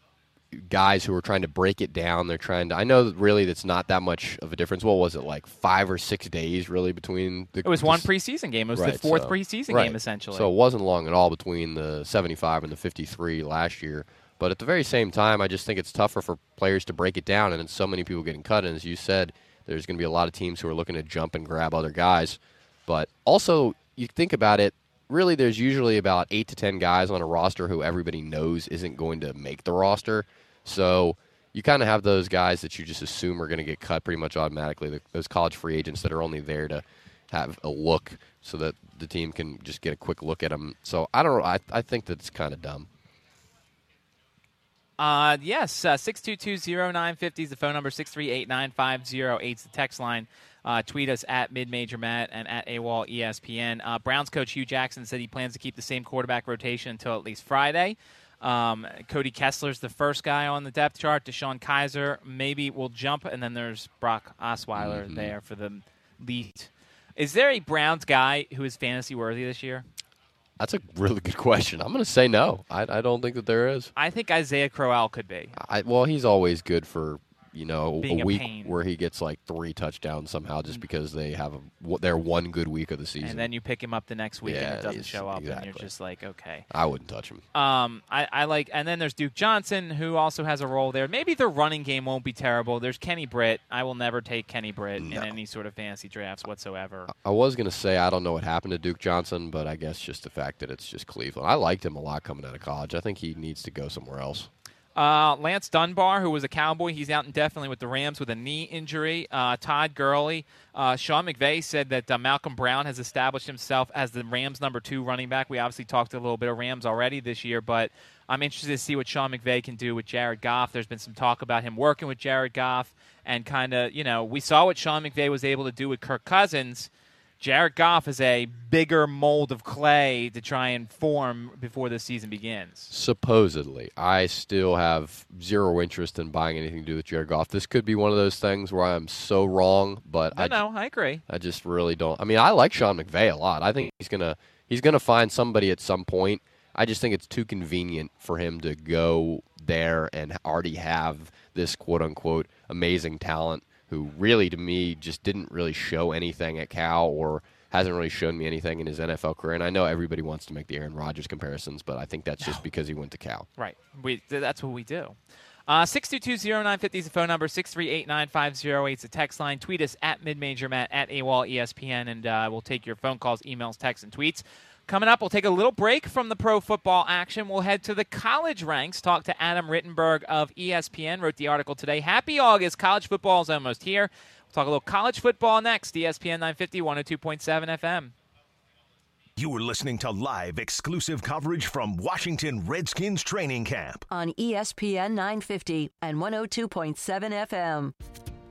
guys who are trying to break it down. They're trying to. I know that really that's not that much of a difference. What was it like five or six days really between the? It was one preseason game. It was the fourth so- preseason right. game, essentially. So it wasn't long at all between the 75 and the 53 last year. But at the very same time, I just think it's tougher for players to break it down, and so many people getting cut. And as you said, there's going to be a lot of teams who are looking to jump and grab other guys. But also, you think about it. Really, there's usually about eight to ten guys on a roster who everybody knows isn't going to make the roster. So you kind of have those guys that you just assume are going to get cut pretty much automatically. Those college free agents that are only there to have a look so that the team can just get a quick look at them. So I don't. I I think that's kind of dumb. Uh, yes, uh, 622-0950 is the phone number, 638-9508 is the text line. Uh, tweet us at Mid-Major Matt and at AWOL ESPN. Uh, Browns coach Hue Jackson said he plans to keep the same quarterback rotation until at least Friday. Um, Cody Kessler's the first guy on the depth chart. DeShone Kizer maybe will jump, and then there's Brock Osweiler Mhm. there for the lead. Is there a Browns guy who is fantasy worthy this year? That's a really good question. I'm going to say no. I, I don't think that there is. I think Isaiah Crowell could be. I, well, he's always good for you know Being a a week pain. where he gets like three touchdowns somehow just because they have a, their one good week of the season. And then you pick him up the next week and it doesn't show up, and you're just like, okay. I wouldn't touch him. Um, I, I like, and then there's Duke Johnson, who also has a role there. Maybe the running game won't be terrible. There's Kenny Britt. I will never take Kenny Britt in any sort of fantasy drafts whatsoever. I was going to say I don't know what happened to Duke Johnson, but I guess just the fact that it's just Cleveland. I liked him a lot coming out of college. I think he needs to go somewhere else. Uh, Lance Dunbar, who was a Cowboy, he's out indefinitely with the Rams with a knee injury. Uh, Todd Gurley, uh, Sean McVay said that uh, Malcolm Brown has established himself as the Rams' number two running back. We obviously talked a little bit of Rams already this year, but I'm interested to see what Sean McVay can do with Jared Goff. There's been some talk about him working with Jared Goff, and kind of, you know, we saw what Sean McVay was able to do with Kirk Cousins. Jared Goff is a bigger mold of clay to try and form before the season begins. Supposedly, I still have zero interest in buying anything to do with Jared Goff. This could be one of those things where I'm so wrong, but No, I no, I agree. I just really don't. I mean, I like Sean McVay a lot. I think he's gonna he's gonna find somebody at some point. I just think it's too convenient for him to go there and already have this quote unquote amazing talent who really to me just didn't really show anything at Cal or hasn't really shown me anything in his NFL career. And I know everybody wants to make the Aaron Rodgers comparisons, but I think that's just because he went to Cal. Right. We that's what we do. Uh, 622-0950 is the phone number. 638-9508 is the text line. Tweet us at midmajormat at AWOL ESPN, and uh, we'll take your phone calls, emails, texts, and tweets. Coming up, we'll take a little break from the pro football action. We'll head to the college ranks, talk to Adam Rittenberg of ESPN, wrote the article today. Happy August. College football is almost here. We'll talk a little college football next. ESPN 950, 102.7 FM. You are listening to live exclusive coverage from Washington Redskins training camp. On ESPN 950 and 102.7 FM.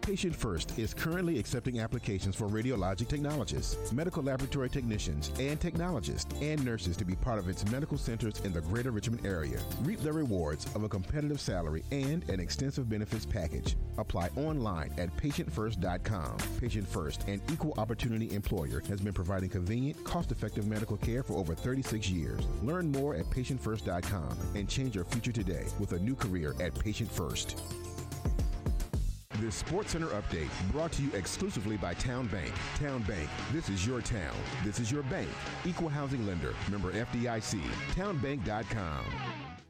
Patient First is currently accepting applications for radiologic technologists, medical laboratory technicians, and technologists and nurses to be part of its medical centers in the greater Richmond area. Reap the rewards of a competitive salary and an extensive benefits package. Apply online at patientfirst.com. Patient First, an equal opportunity employer, has been providing convenient, cost effective medical care for over 36 years. Learn more at patientfirst.com and change your future today with a new career at Patient First. This Sports Center update brought to you exclusively by Town Bank. Town Bank, this is your town. This is your bank. Equal housing lender. Member FDIC. Townbank.com.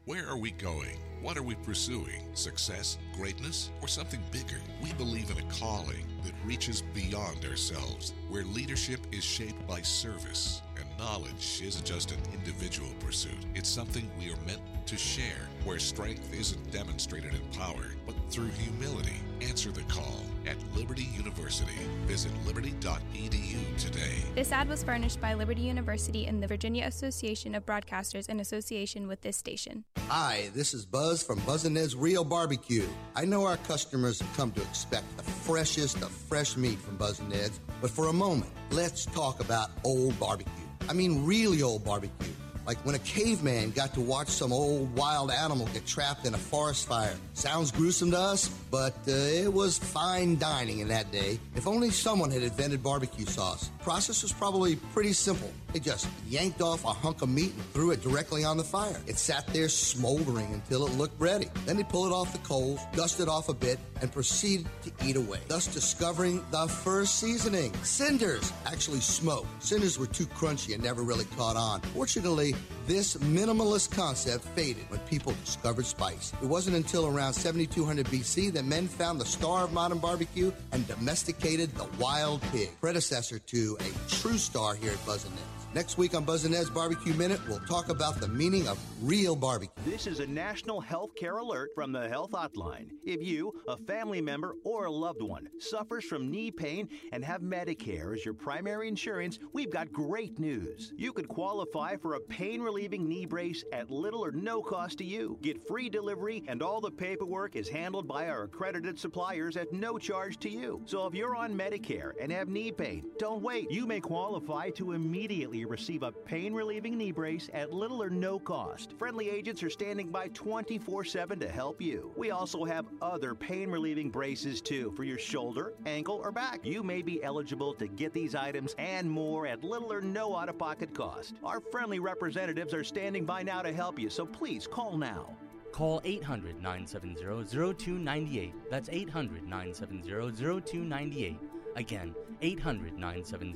Where are we going? What are we pursuing? Success, greatness, or something bigger? We believe in a calling that reaches beyond ourselves, where leadership is shaped by service and knowledge isn't just an individual pursuit. It's something we are meant to share, where strength isn't demonstrated in power, but through humility. Answer the call at Liberty University. Visit liberty.edu today. This ad was furnished by Liberty University and the Virginia Association of Broadcasters in association with this station. Hi, this is Buzz from Buzz and Ned's Real Barbecue. I know our customers have come to expect the freshest of fresh meat from Buzz and Ned's, but for a moment, let's talk about old barbecue. I mean, really old barbecue. Like when a caveman got to watch some old wild animal get trapped in a forest fire. Sounds gruesome to us, but uh, it was fine dining in that day. If only someone had invented barbecue sauce. Process was probably pretty simple. They just yanked off a hunk of meat and threw it directly on the fire. It sat there smoldering until it looked ready. Then they pull it off the coals, dust it off a bit, and proceed to eat away, thus discovering the first seasoning. Cinders actually smoked. Cinders were too crunchy and never really caught on. Fortunately, this minimalist concept faded when people discovered spice. It wasn't until around 7200 BC that men found the star of modern barbecue and domesticated the wild pig, predecessor to a true star here at Buzz and Ned's. Next week on Buzz and Ned's Barbecue Minute, we'll talk about the meaning of real barbecue. This is a national health care alert from the Health Hotline. If you, a family member, or a loved one suffers from knee pain and have Medicare as your primary insurance, we've got great news. You could qualify for a pain relieving knee brace at little or no cost to you. Get free delivery, and all the paperwork is handled by our accredited suppliers at no charge to you. So if you're on Medicare and have knee pain, don't wait. You may qualify to immediately receive a pain relieving knee brace at little or no cost. Friendly agents are standing by 24 7 to help you. We also have other pain relieving braces too for your shoulder, ankle, or back. You may be eligible to get these items and more at little or no out of pocket cost. Our friendly representatives are standing by now to help you, so please call now. Call 800 970 0298. That's 800 970 0298. Again, 800 970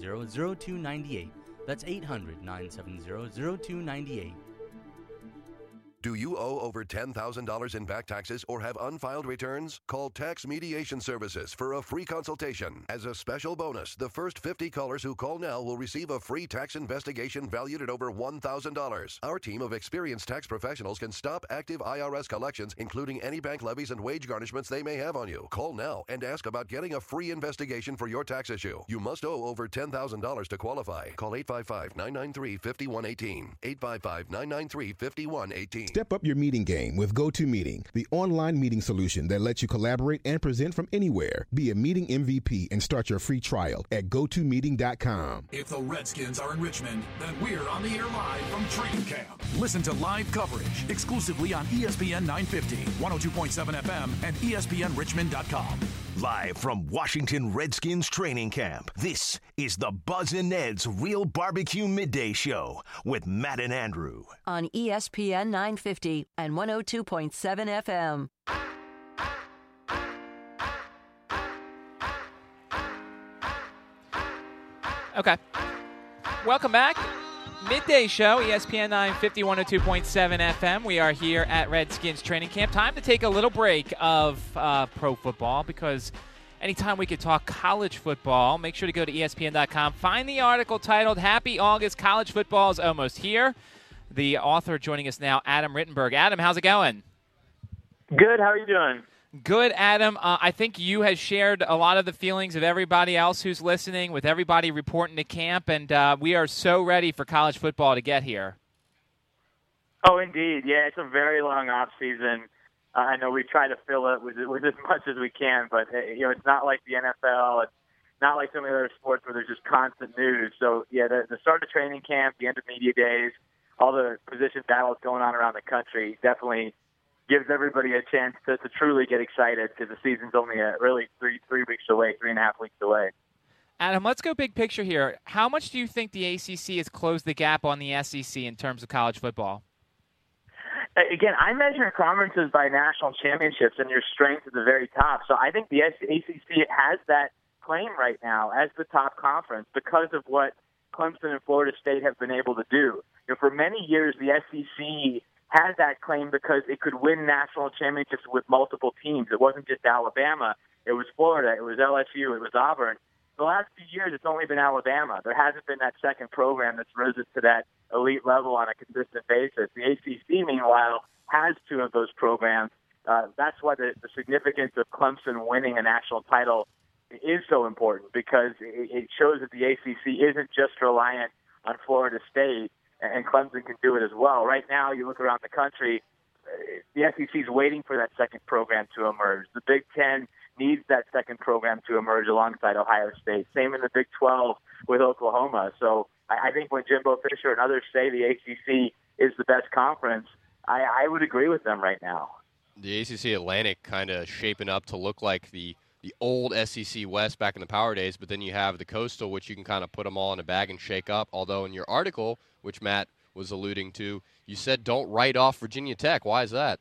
0298. That's 800 970 0298. Do you owe over $10,000 in back taxes or have unfiled returns? Call Tax Mediation Services for a free consultation. As a special bonus, the first 50 callers who call now will receive a free tax investigation valued at over $1,000. Our team of experienced tax professionals can stop active IRS collections, including any bank levies and wage garnishments they may have on you. Call now and ask about getting a free investigation for your tax issue. You must owe over $10,000 to qualify. Call 855 993 5118. 855 993 5118. Step up your meeting game with GoToMeeting, the online meeting solution that lets you collaborate and present from anywhere. Be a meeting MVP and start your free trial at gotomeeting.com. If the Redskins are in Richmond, then we're on the air live from training camp. Listen to live coverage exclusively on ESPN 950, 102.7 FM, and ESPNRichmond.com. Live from Washington Redskins training camp, this is the Buzz and Ned's Real Barbecue Midday Show with Matt and Andrew. On ESPN 950 and 102.7 FM. Okay. Welcome back. Midday show, ESPN 950, 102.7 FM. We are here at Redskins training camp. Time to take a little break of uh, pro football because anytime we could talk college football, make sure to go to ESPN.com. Find the article titled Happy August College Football is Almost Here. The author joining us now, Adam Rittenberg. Adam, how's it going? Good. How are you doing? Good, Adam. Uh, I think you have shared a lot of the feelings of everybody else who's listening, with everybody reporting to camp, and uh, we are so ready for college football to get here. Oh, indeed. Yeah, it's a very long off season. Uh, I know we try to fill it with, with as [LAUGHS] much as we can, but you know it's not like the NFL. It's not like some of the other sports where there's just constant news. So yeah, the, the start of training camp, the end of media days, all the position battles going on around the country definitely gives everybody a chance to, to truly get excited because the season's only uh, really three three weeks away, three and a half weeks away. Adam, let's go big picture here. How much do you think the ACC has closed the gap on the SEC in terms of college football? Again, I measure conferences by national championships and your strength at the very top. So I think the ACC has that claim right now as the top conference because of what Clemson and Florida State have been able to do. You know, for many years, the SEC had that claim because it could win national championships with multiple teams. It wasn't just Alabama. It was Florida. It was LSU. It was Auburn. The last few years, it's only been Alabama. There hasn't been that second program that's risen to that elite level on a consistent basis. The ACC, meanwhile, has two of those programs. Uh, that's why the, the significance of Clemson winning a national title is so important because it, it shows that the ACC isn't just reliant on Florida State, and Clemson can do it as well. Right now, you look around the country, uh, the SEC is waiting for that second program to emerge. The Big Ten needs that second program to emerge alongside Ohio State. Same in the Big 12 with Oklahoma. So I, think when Jimbo Fisher and others say the ACC is the best conference, I, I would agree with them right now. The ACC Atlantic kind of shaping up to look like the the old SEC West back in the Power days, but then you have the Coastal, which you can kind of put them all in a bag and shake up. Although in your article, which Matt was alluding to, you said don't write off Virginia Tech. Why is that?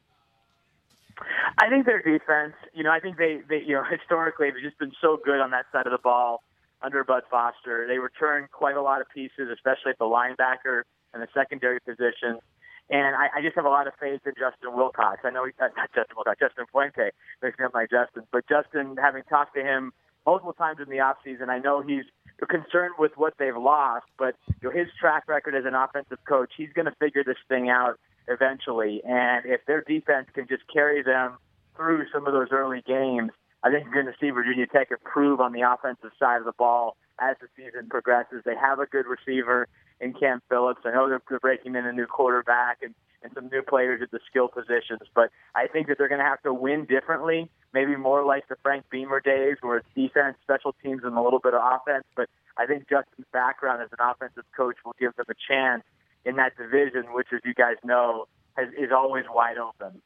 I think their defense, you know, I think they, they, you know, [LAUGHS] historically they've just been so good on that side of the ball under Bud Foster. They return quite a lot of pieces, especially at the linebacker and the secondary positions. And I, I just have a lot of faith in Justin Wilcox. I know he's not, Justin Wilcox, Justin Fuente me up like Justin, but Justin, having talked to him multiple times in the off season, I know he's concerned with what they've lost, but you know, his track record as an offensive coach, he's going to figure this thing out eventually. And if their defense can just carry them through some of those early games, I think you're going to see Virginia Tech improve on the offensive side of the ball as the season progresses. They have a good receiver in Cam Phillips. I know they're breaking in a new quarterback and, and some new players at the skill positions, but I think that they're going to have to win differently, maybe more like the Frank Beamer days where it's defense, special teams, and a little bit of offense. But I think Justin's background as an offensive coach will give them a chance in that division, which, as you guys know, has, is always wide open.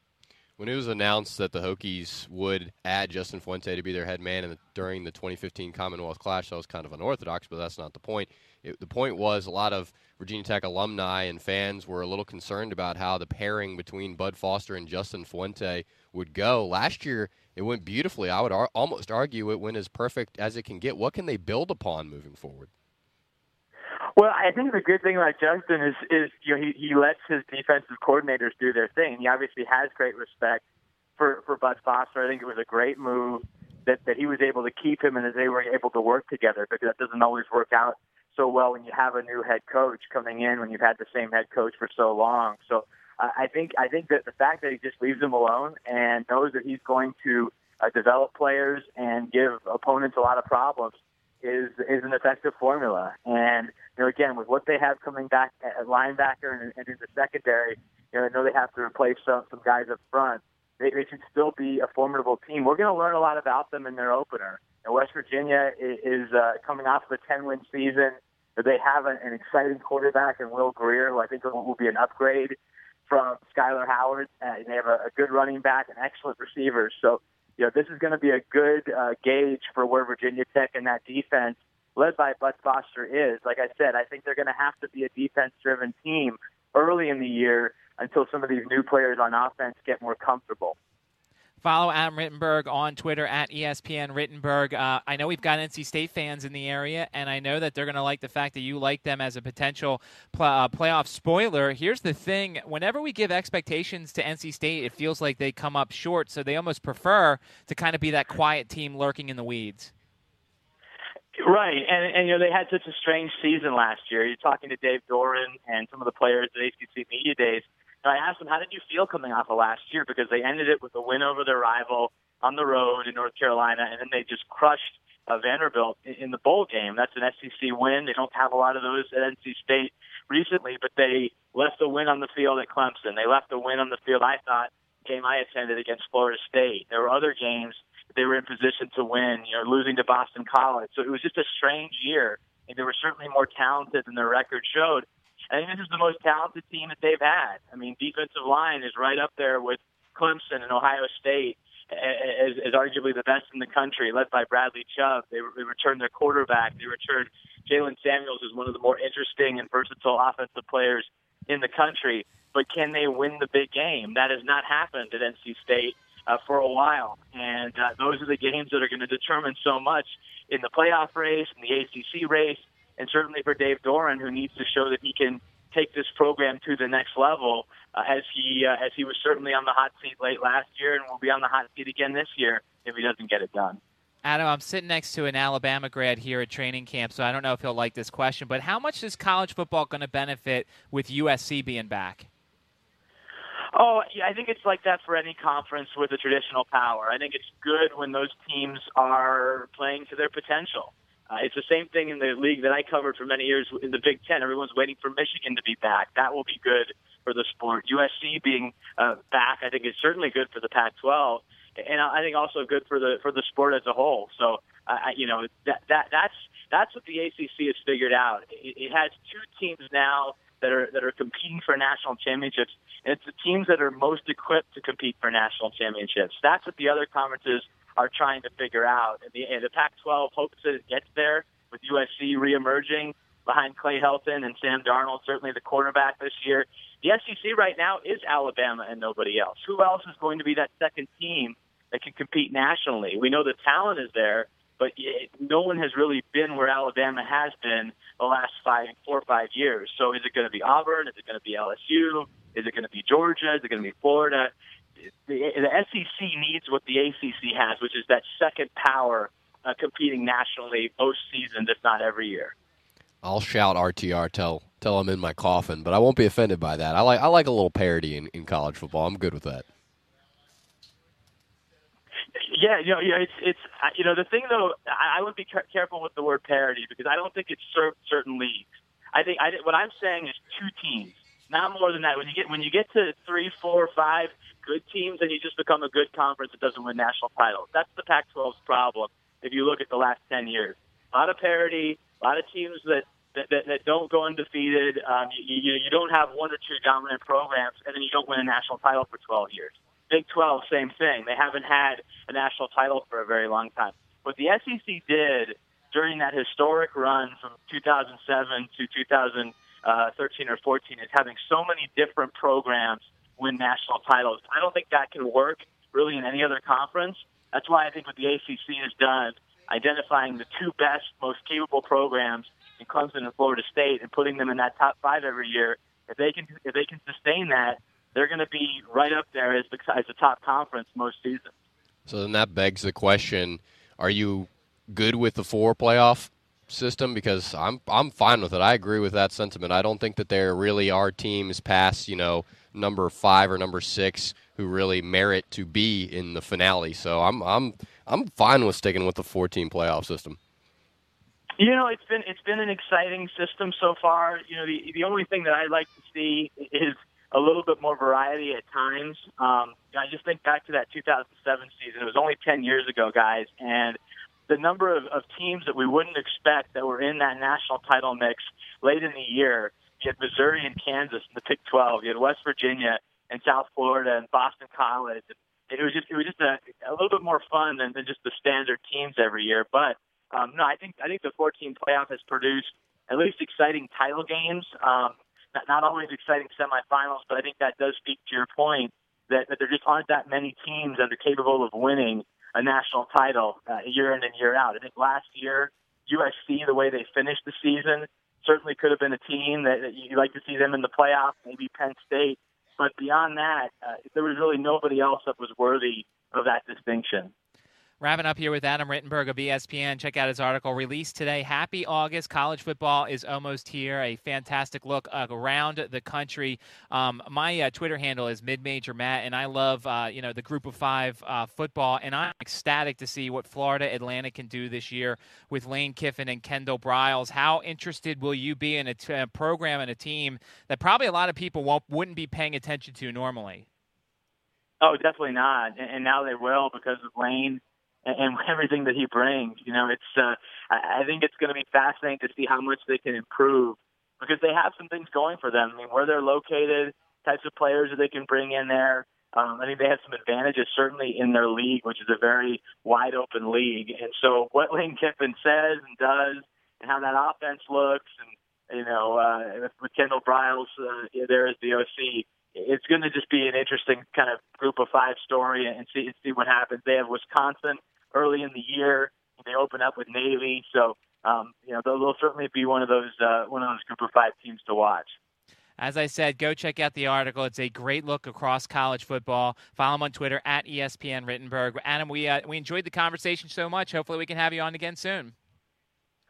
When it was announced that the Hokies would add Justin Fuente to be their head man the, during the 2015 Commonwealth Clash, that was kind of unorthodox, but that's not the point. It, the point was a lot of Virginia Tech alumni and fans were a little concerned about how the pairing between Bud Foster and Justin Fuente would go. Last year, it went beautifully. I would ar- almost argue it went as perfect as it can get. What can they build upon moving forward? Well, I think the good thing about Justin is, is you know, he, he lets his defensive coordinators do their thing. He obviously has great respect for, for Bud Foster. I think it was a great move that, that he was able to keep him and that they were able to work together because that doesn't always work out so well when you have a new head coach coming in when you've had the same head coach for so long. So uh, I think I think that the fact that he just leaves them alone and knows that he's going to uh, develop players and give opponents a lot of problems is is an effective formula. And you know, again, with what they have coming back at linebacker and, and in the secondary, You know, I know they have to replace some some guys up front. They, they should still be a formidable team. We're going to learn a lot about them in their opener. And West Virginia is uh, coming off of a 10 win season. They have an, an exciting quarterback in Will Grier, who I think will, will be an upgrade from Skyler Howard. Uh, and they have a, a good running back and excellent receivers. So, you know, this is going to be a good uh, gauge for where Virginia Tech and that defense, led by Bud Foster, is. Like I said, I think they're going to have to be a defense-driven team early in the year until some of these new players on offense get more comfortable. Follow Adam Rittenberg on Twitter at ESPN Rittenberg. Uh, I know we've got NC State fans in the area, and I know that they're going to like the fact that you like them as a potential pl- uh, playoff spoiler. Here's the thing whenever we give expectations to NC State, it feels like they come up short, so they almost prefer to kind of be that quiet team lurking in the weeds. Right, and and you know they had such a strange season last year. You're talking to Dave Doeren and some of the players at ACC Media Days and I asked them, how did you feel coming off of last year? Because they ended it with a win over their rival on the road in North Carolina, and then they just crushed uh, Vanderbilt in, in the bowl game. That's an SEC win. They don't have a lot of those at NC State recently, but they left a win on the field at Clemson. They left a win on the field, I thought, game I attended against Florida State. There were other games that they were in position to win, you know, losing to Boston College. So it was just a strange year. And they were certainly more talented than their record showed. I think this is the most talented team that they've had. I mean, defensive line is right up there with Clemson and Ohio State as, as arguably the best in the country, led by Bradley Chubb. They, they returned their quarterback. They returned Jaylen Samuels, who's one of the more interesting and versatile offensive players in the country. But can they win the big game? That has not happened at NC State uh, for a while, and uh, those are the games that are going to determine so much in the playoff race, in the ACC race, and certainly for Dave Doeren, who needs to show that he can take this program to the next level, uh, as he uh, as he was certainly on the hot seat late last year, and will be on the hot seat again this year if he doesn't get it done. Adam, I'm sitting next to an Alabama grad here at training camp, so I don't know if he'll like this question, but how much is college football going to benefit with USC being back? Oh, yeah, I think it's like that for any conference with a traditional power. I think it's good when those teams are playing to their potential. Uh, it's the same thing in the league that I covered for many years in the Big Ten. Everyone's waiting for Michigan to be back. That will be good for the sport. USC being uh, back, I think, is certainly good for the Pac-12, and I think also good for the for the sport as a whole. So, uh, you know, that that that's that's what the ACC has figured out. It, it has two teams now that are that are competing for national championships, and it's the teams that are most equipped to compete for national championships. That's what the other conferences are trying to figure out. And the, and the Pac-12 hopes that it gets there with USC reemerging behind Clay Helton and Sam Darnold, certainly the quarterback this year. The SEC right now is Alabama and nobody else. Who else is going to be that second team that can compete nationally? We know the talent is there, but it, no one has really been where Alabama has been the last five, four or five years. So is it going to be Auburn? Is it going to be LSU? Is it going to be Georgia? Is it going to be Florida? The, the SEC needs what the ACC has, which is that second power uh, competing nationally most seasons, if not every year. I'll shout RTR till till I'm in my coffin, but I won't be offended by that. I like I like a little parody in, in college football. I'm good with that. Yeah, you know, yeah, it's it's you know the thing though. I, I would be careful with the word parody because I don't think it served certain leagues. I think I, what I'm saying is two teams, not more than that. When you get when you get to three, four, five, good teams, and you just become a good conference that doesn't win national titles. That's the Pac-12's problem. If you look at the last ten years, a lot of parity, a lot of teams that that, that, that don't go undefeated. Um, you, you, you don't have one or two dominant programs, and then you don't win a national title for 12 years. Big 12, same thing. They haven't had a national title for a very long time. What the SEC did during that historic run from 2007 to Uh, 2013 or 14 is having so many different programs win national titles. I don't think that can work really in any other conference. That's why I think what the ACC has done, identifying the two best, most capable programs in Clemson and Florida State, and putting them in that top five every year. If they can, if they can sustain that, they're going to be right up there as the as the top conference most seasons. So then that begs the question: Are you good with the four playoff system? Because I'm I'm fine with it. I agree with that sentiment. I don't think that there really are teams past you know number five or number six who really merit to be in the finale. So I'm I'm I'm fine with sticking with the 14 playoff system. You know, it's been it's been an exciting system so far. You know, the the only thing that I'd like to see is a little bit more variety at times. Um, I just think back to that 2007 season. It was only 10 years ago, guys, and the number of, of teams that we wouldn't expect that were in that national title mix late in the year. You had Missouri and Kansas in the Big 12. You had West Virginia and South Florida and Boston College. It was just it was just a, a little bit more fun than, than just the standard teams every year. But um, no, I think I think the 14 playoff has produced at least exciting title games. Um, not, not always exciting semifinals, but I think that does speak to your point that, that there just aren't that many teams that are capable of winning a national title uh, year in and year out. I think last year USC, the way they finished the season, certainly could have been a team that, that you'd like to see them in the playoffs. Maybe Penn State, but beyond that, uh, there was really nobody else that was worthy of that distinction. Wrapping up here with Adam Rittenberg of ESPN. Check out his article released today. Happy August. College football is almost here. A fantastic look around the country. Um, my uh, Twitter handle is midmajor Matt, and I love uh, you know the Group of Five uh, football, and I'm ecstatic to see what Florida Atlantic can do this year with Lane Kiffin and Kendall Briles. How interested will you be in a, t- a program and a team that probably a lot of people won't wouldn't be paying attention to normally? Oh, definitely not, and, and now they will because of Lane and [LAUGHS] everything that he brings. You know, it's uh, I think it's going to be fascinating to see how much they can improve because they have some things going for them. I mean, where they're located, types of players that they can bring in there. Um, I think they have some advantages certainly in their league, which is a very wide open league. And so, what [LAUGHS] Lane Kiffin says and does, and how that offense looks, and you know, uh, with Kendall Briles uh, there the OC, it's going to just be an interesting kind of group of five story and see see what happens. They have Wisconsin early in the year. They open up with Navy, so um, you know they'll, they'll certainly be one of those uh, one of those group of five teams to watch. As I said, go check out the article. It's a great look across college football. Follow him on Twitter at ESPN Rittenberg. Adam, we uh, we enjoyed the conversation so much. Hopefully, we can have you on again soon.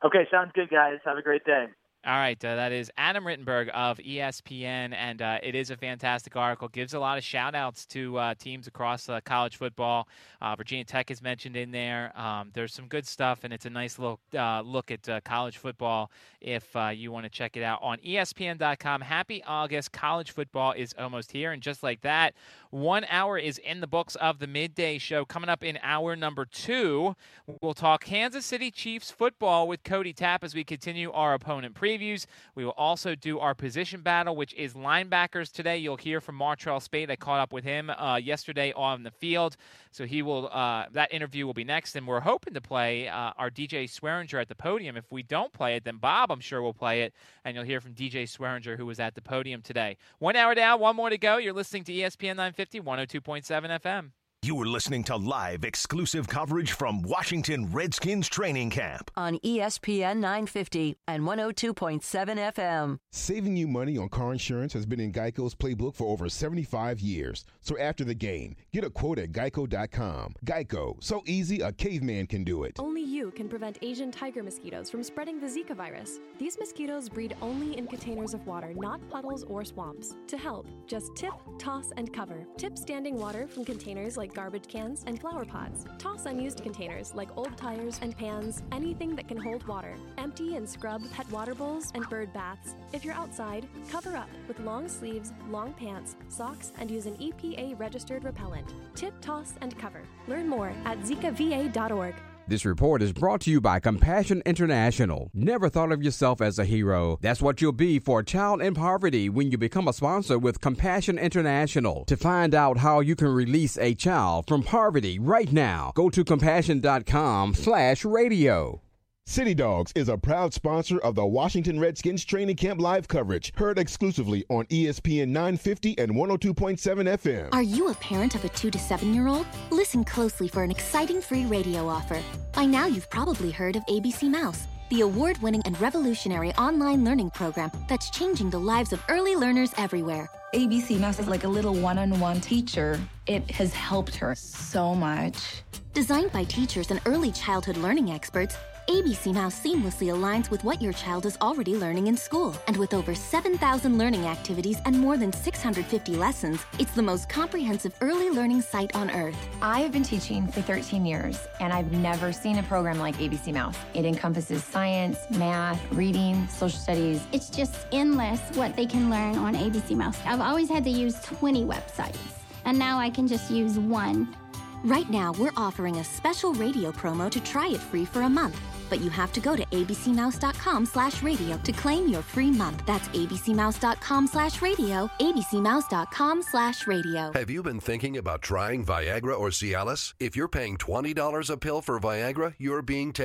Okay, sounds good, guys. Have a great day. All right, uh, that is Adam Rittenberg of ESPN, and uh, it is a fantastic article. Gives a lot of shout outs to uh, teams across uh, college football. Uh, Virginia Tech is mentioned in there. Um, there's some good stuff, and it's a nice little uh, look at college football if you want to check it out on ESPN.com. Happy August. College football is almost here, and just like that, one hour is in the books of the midday show. Coming up in hour number two, we'll talk Kansas City Chiefs football with Cody Tapp as we continue our opponent pre previews. We will also do our position battle, which is linebackers today. You'll hear from Martrell Spaight. I caught up with him uh, yesterday on the field, so he will. Uh, that interview will be next, and we're hoping to play uh, our DJ Swearinger at the podium. If we don't play it, then Bob, I'm sure, will play it, and you'll hear from DJ Swearinger, who was at the podium today. One hour down, one more to go. You're listening to ESPN 950, 102.7 FM. You are listening to live exclusive coverage from Washington Redskins training camp on ESPN 950 and 102.7 FM. Saving you money on car insurance has been in Geico's playbook for over 75 years. So after the game, get a quote at geico.com. Geico, so easy a caveman can do it. Only you can prevent Asian tiger mosquitoes from spreading the Zika virus. These mosquitoes breed only in containers of water, not puddles or swamps. To help, just tip, toss, and cover. Tip standing water from containers like garbage cans and flower pots. Toss unused containers like old tires and pans, anything that can hold water. Empty and scrub pet water bowls and bird baths. If you're outside, cover up with long sleeves, long pants, socks, and use an EPA registered repellent. Tip, toss, and cover. Learn more at zikava.org. This report is brought to you by Compassion International. Never thought of yourself as a hero. That's what you'll be for a child in poverty when you become a sponsor with Compassion International. To find out how you can release a child from poverty right now, go to compassion.com slash radio. City Dogs is a proud sponsor of the Washington Redskins training camp live coverage, heard exclusively on ESPN 950 and 102.7 FM. Are you a parent of a two to seven year old? Listen closely for an exciting free radio offer. By now, you've probably heard of ABC Mouse, the award winning and revolutionary online learning program that's changing the lives of early learners everywhere. ABC Mouse is like a little one on one teacher. It has helped her so much. Designed by teachers and early childhood learning experts, ABC Mouse seamlessly aligns with what your child is already learning in school. And with over 7,000 learning activities and more than 650 lessons, it's the most comprehensive early learning site on earth. I have been teaching for 13 years, and I've never seen a program like ABC Mouse. It encompasses science, math, reading, social studies. It's just endless what they can learn on ABC Mouse. I've always had to use 20 websites, and now I can just use one. Right now, we're offering a special radio promo to try it free for a month. But you have to go to abcmouse.com slash radio to claim your free month. That's abcmouse.com slash radio, abcmouse.com slash radio. Have you been thinking about trying Viagra or Cialis? If you're paying $20 a pill for Viagra, you're being taken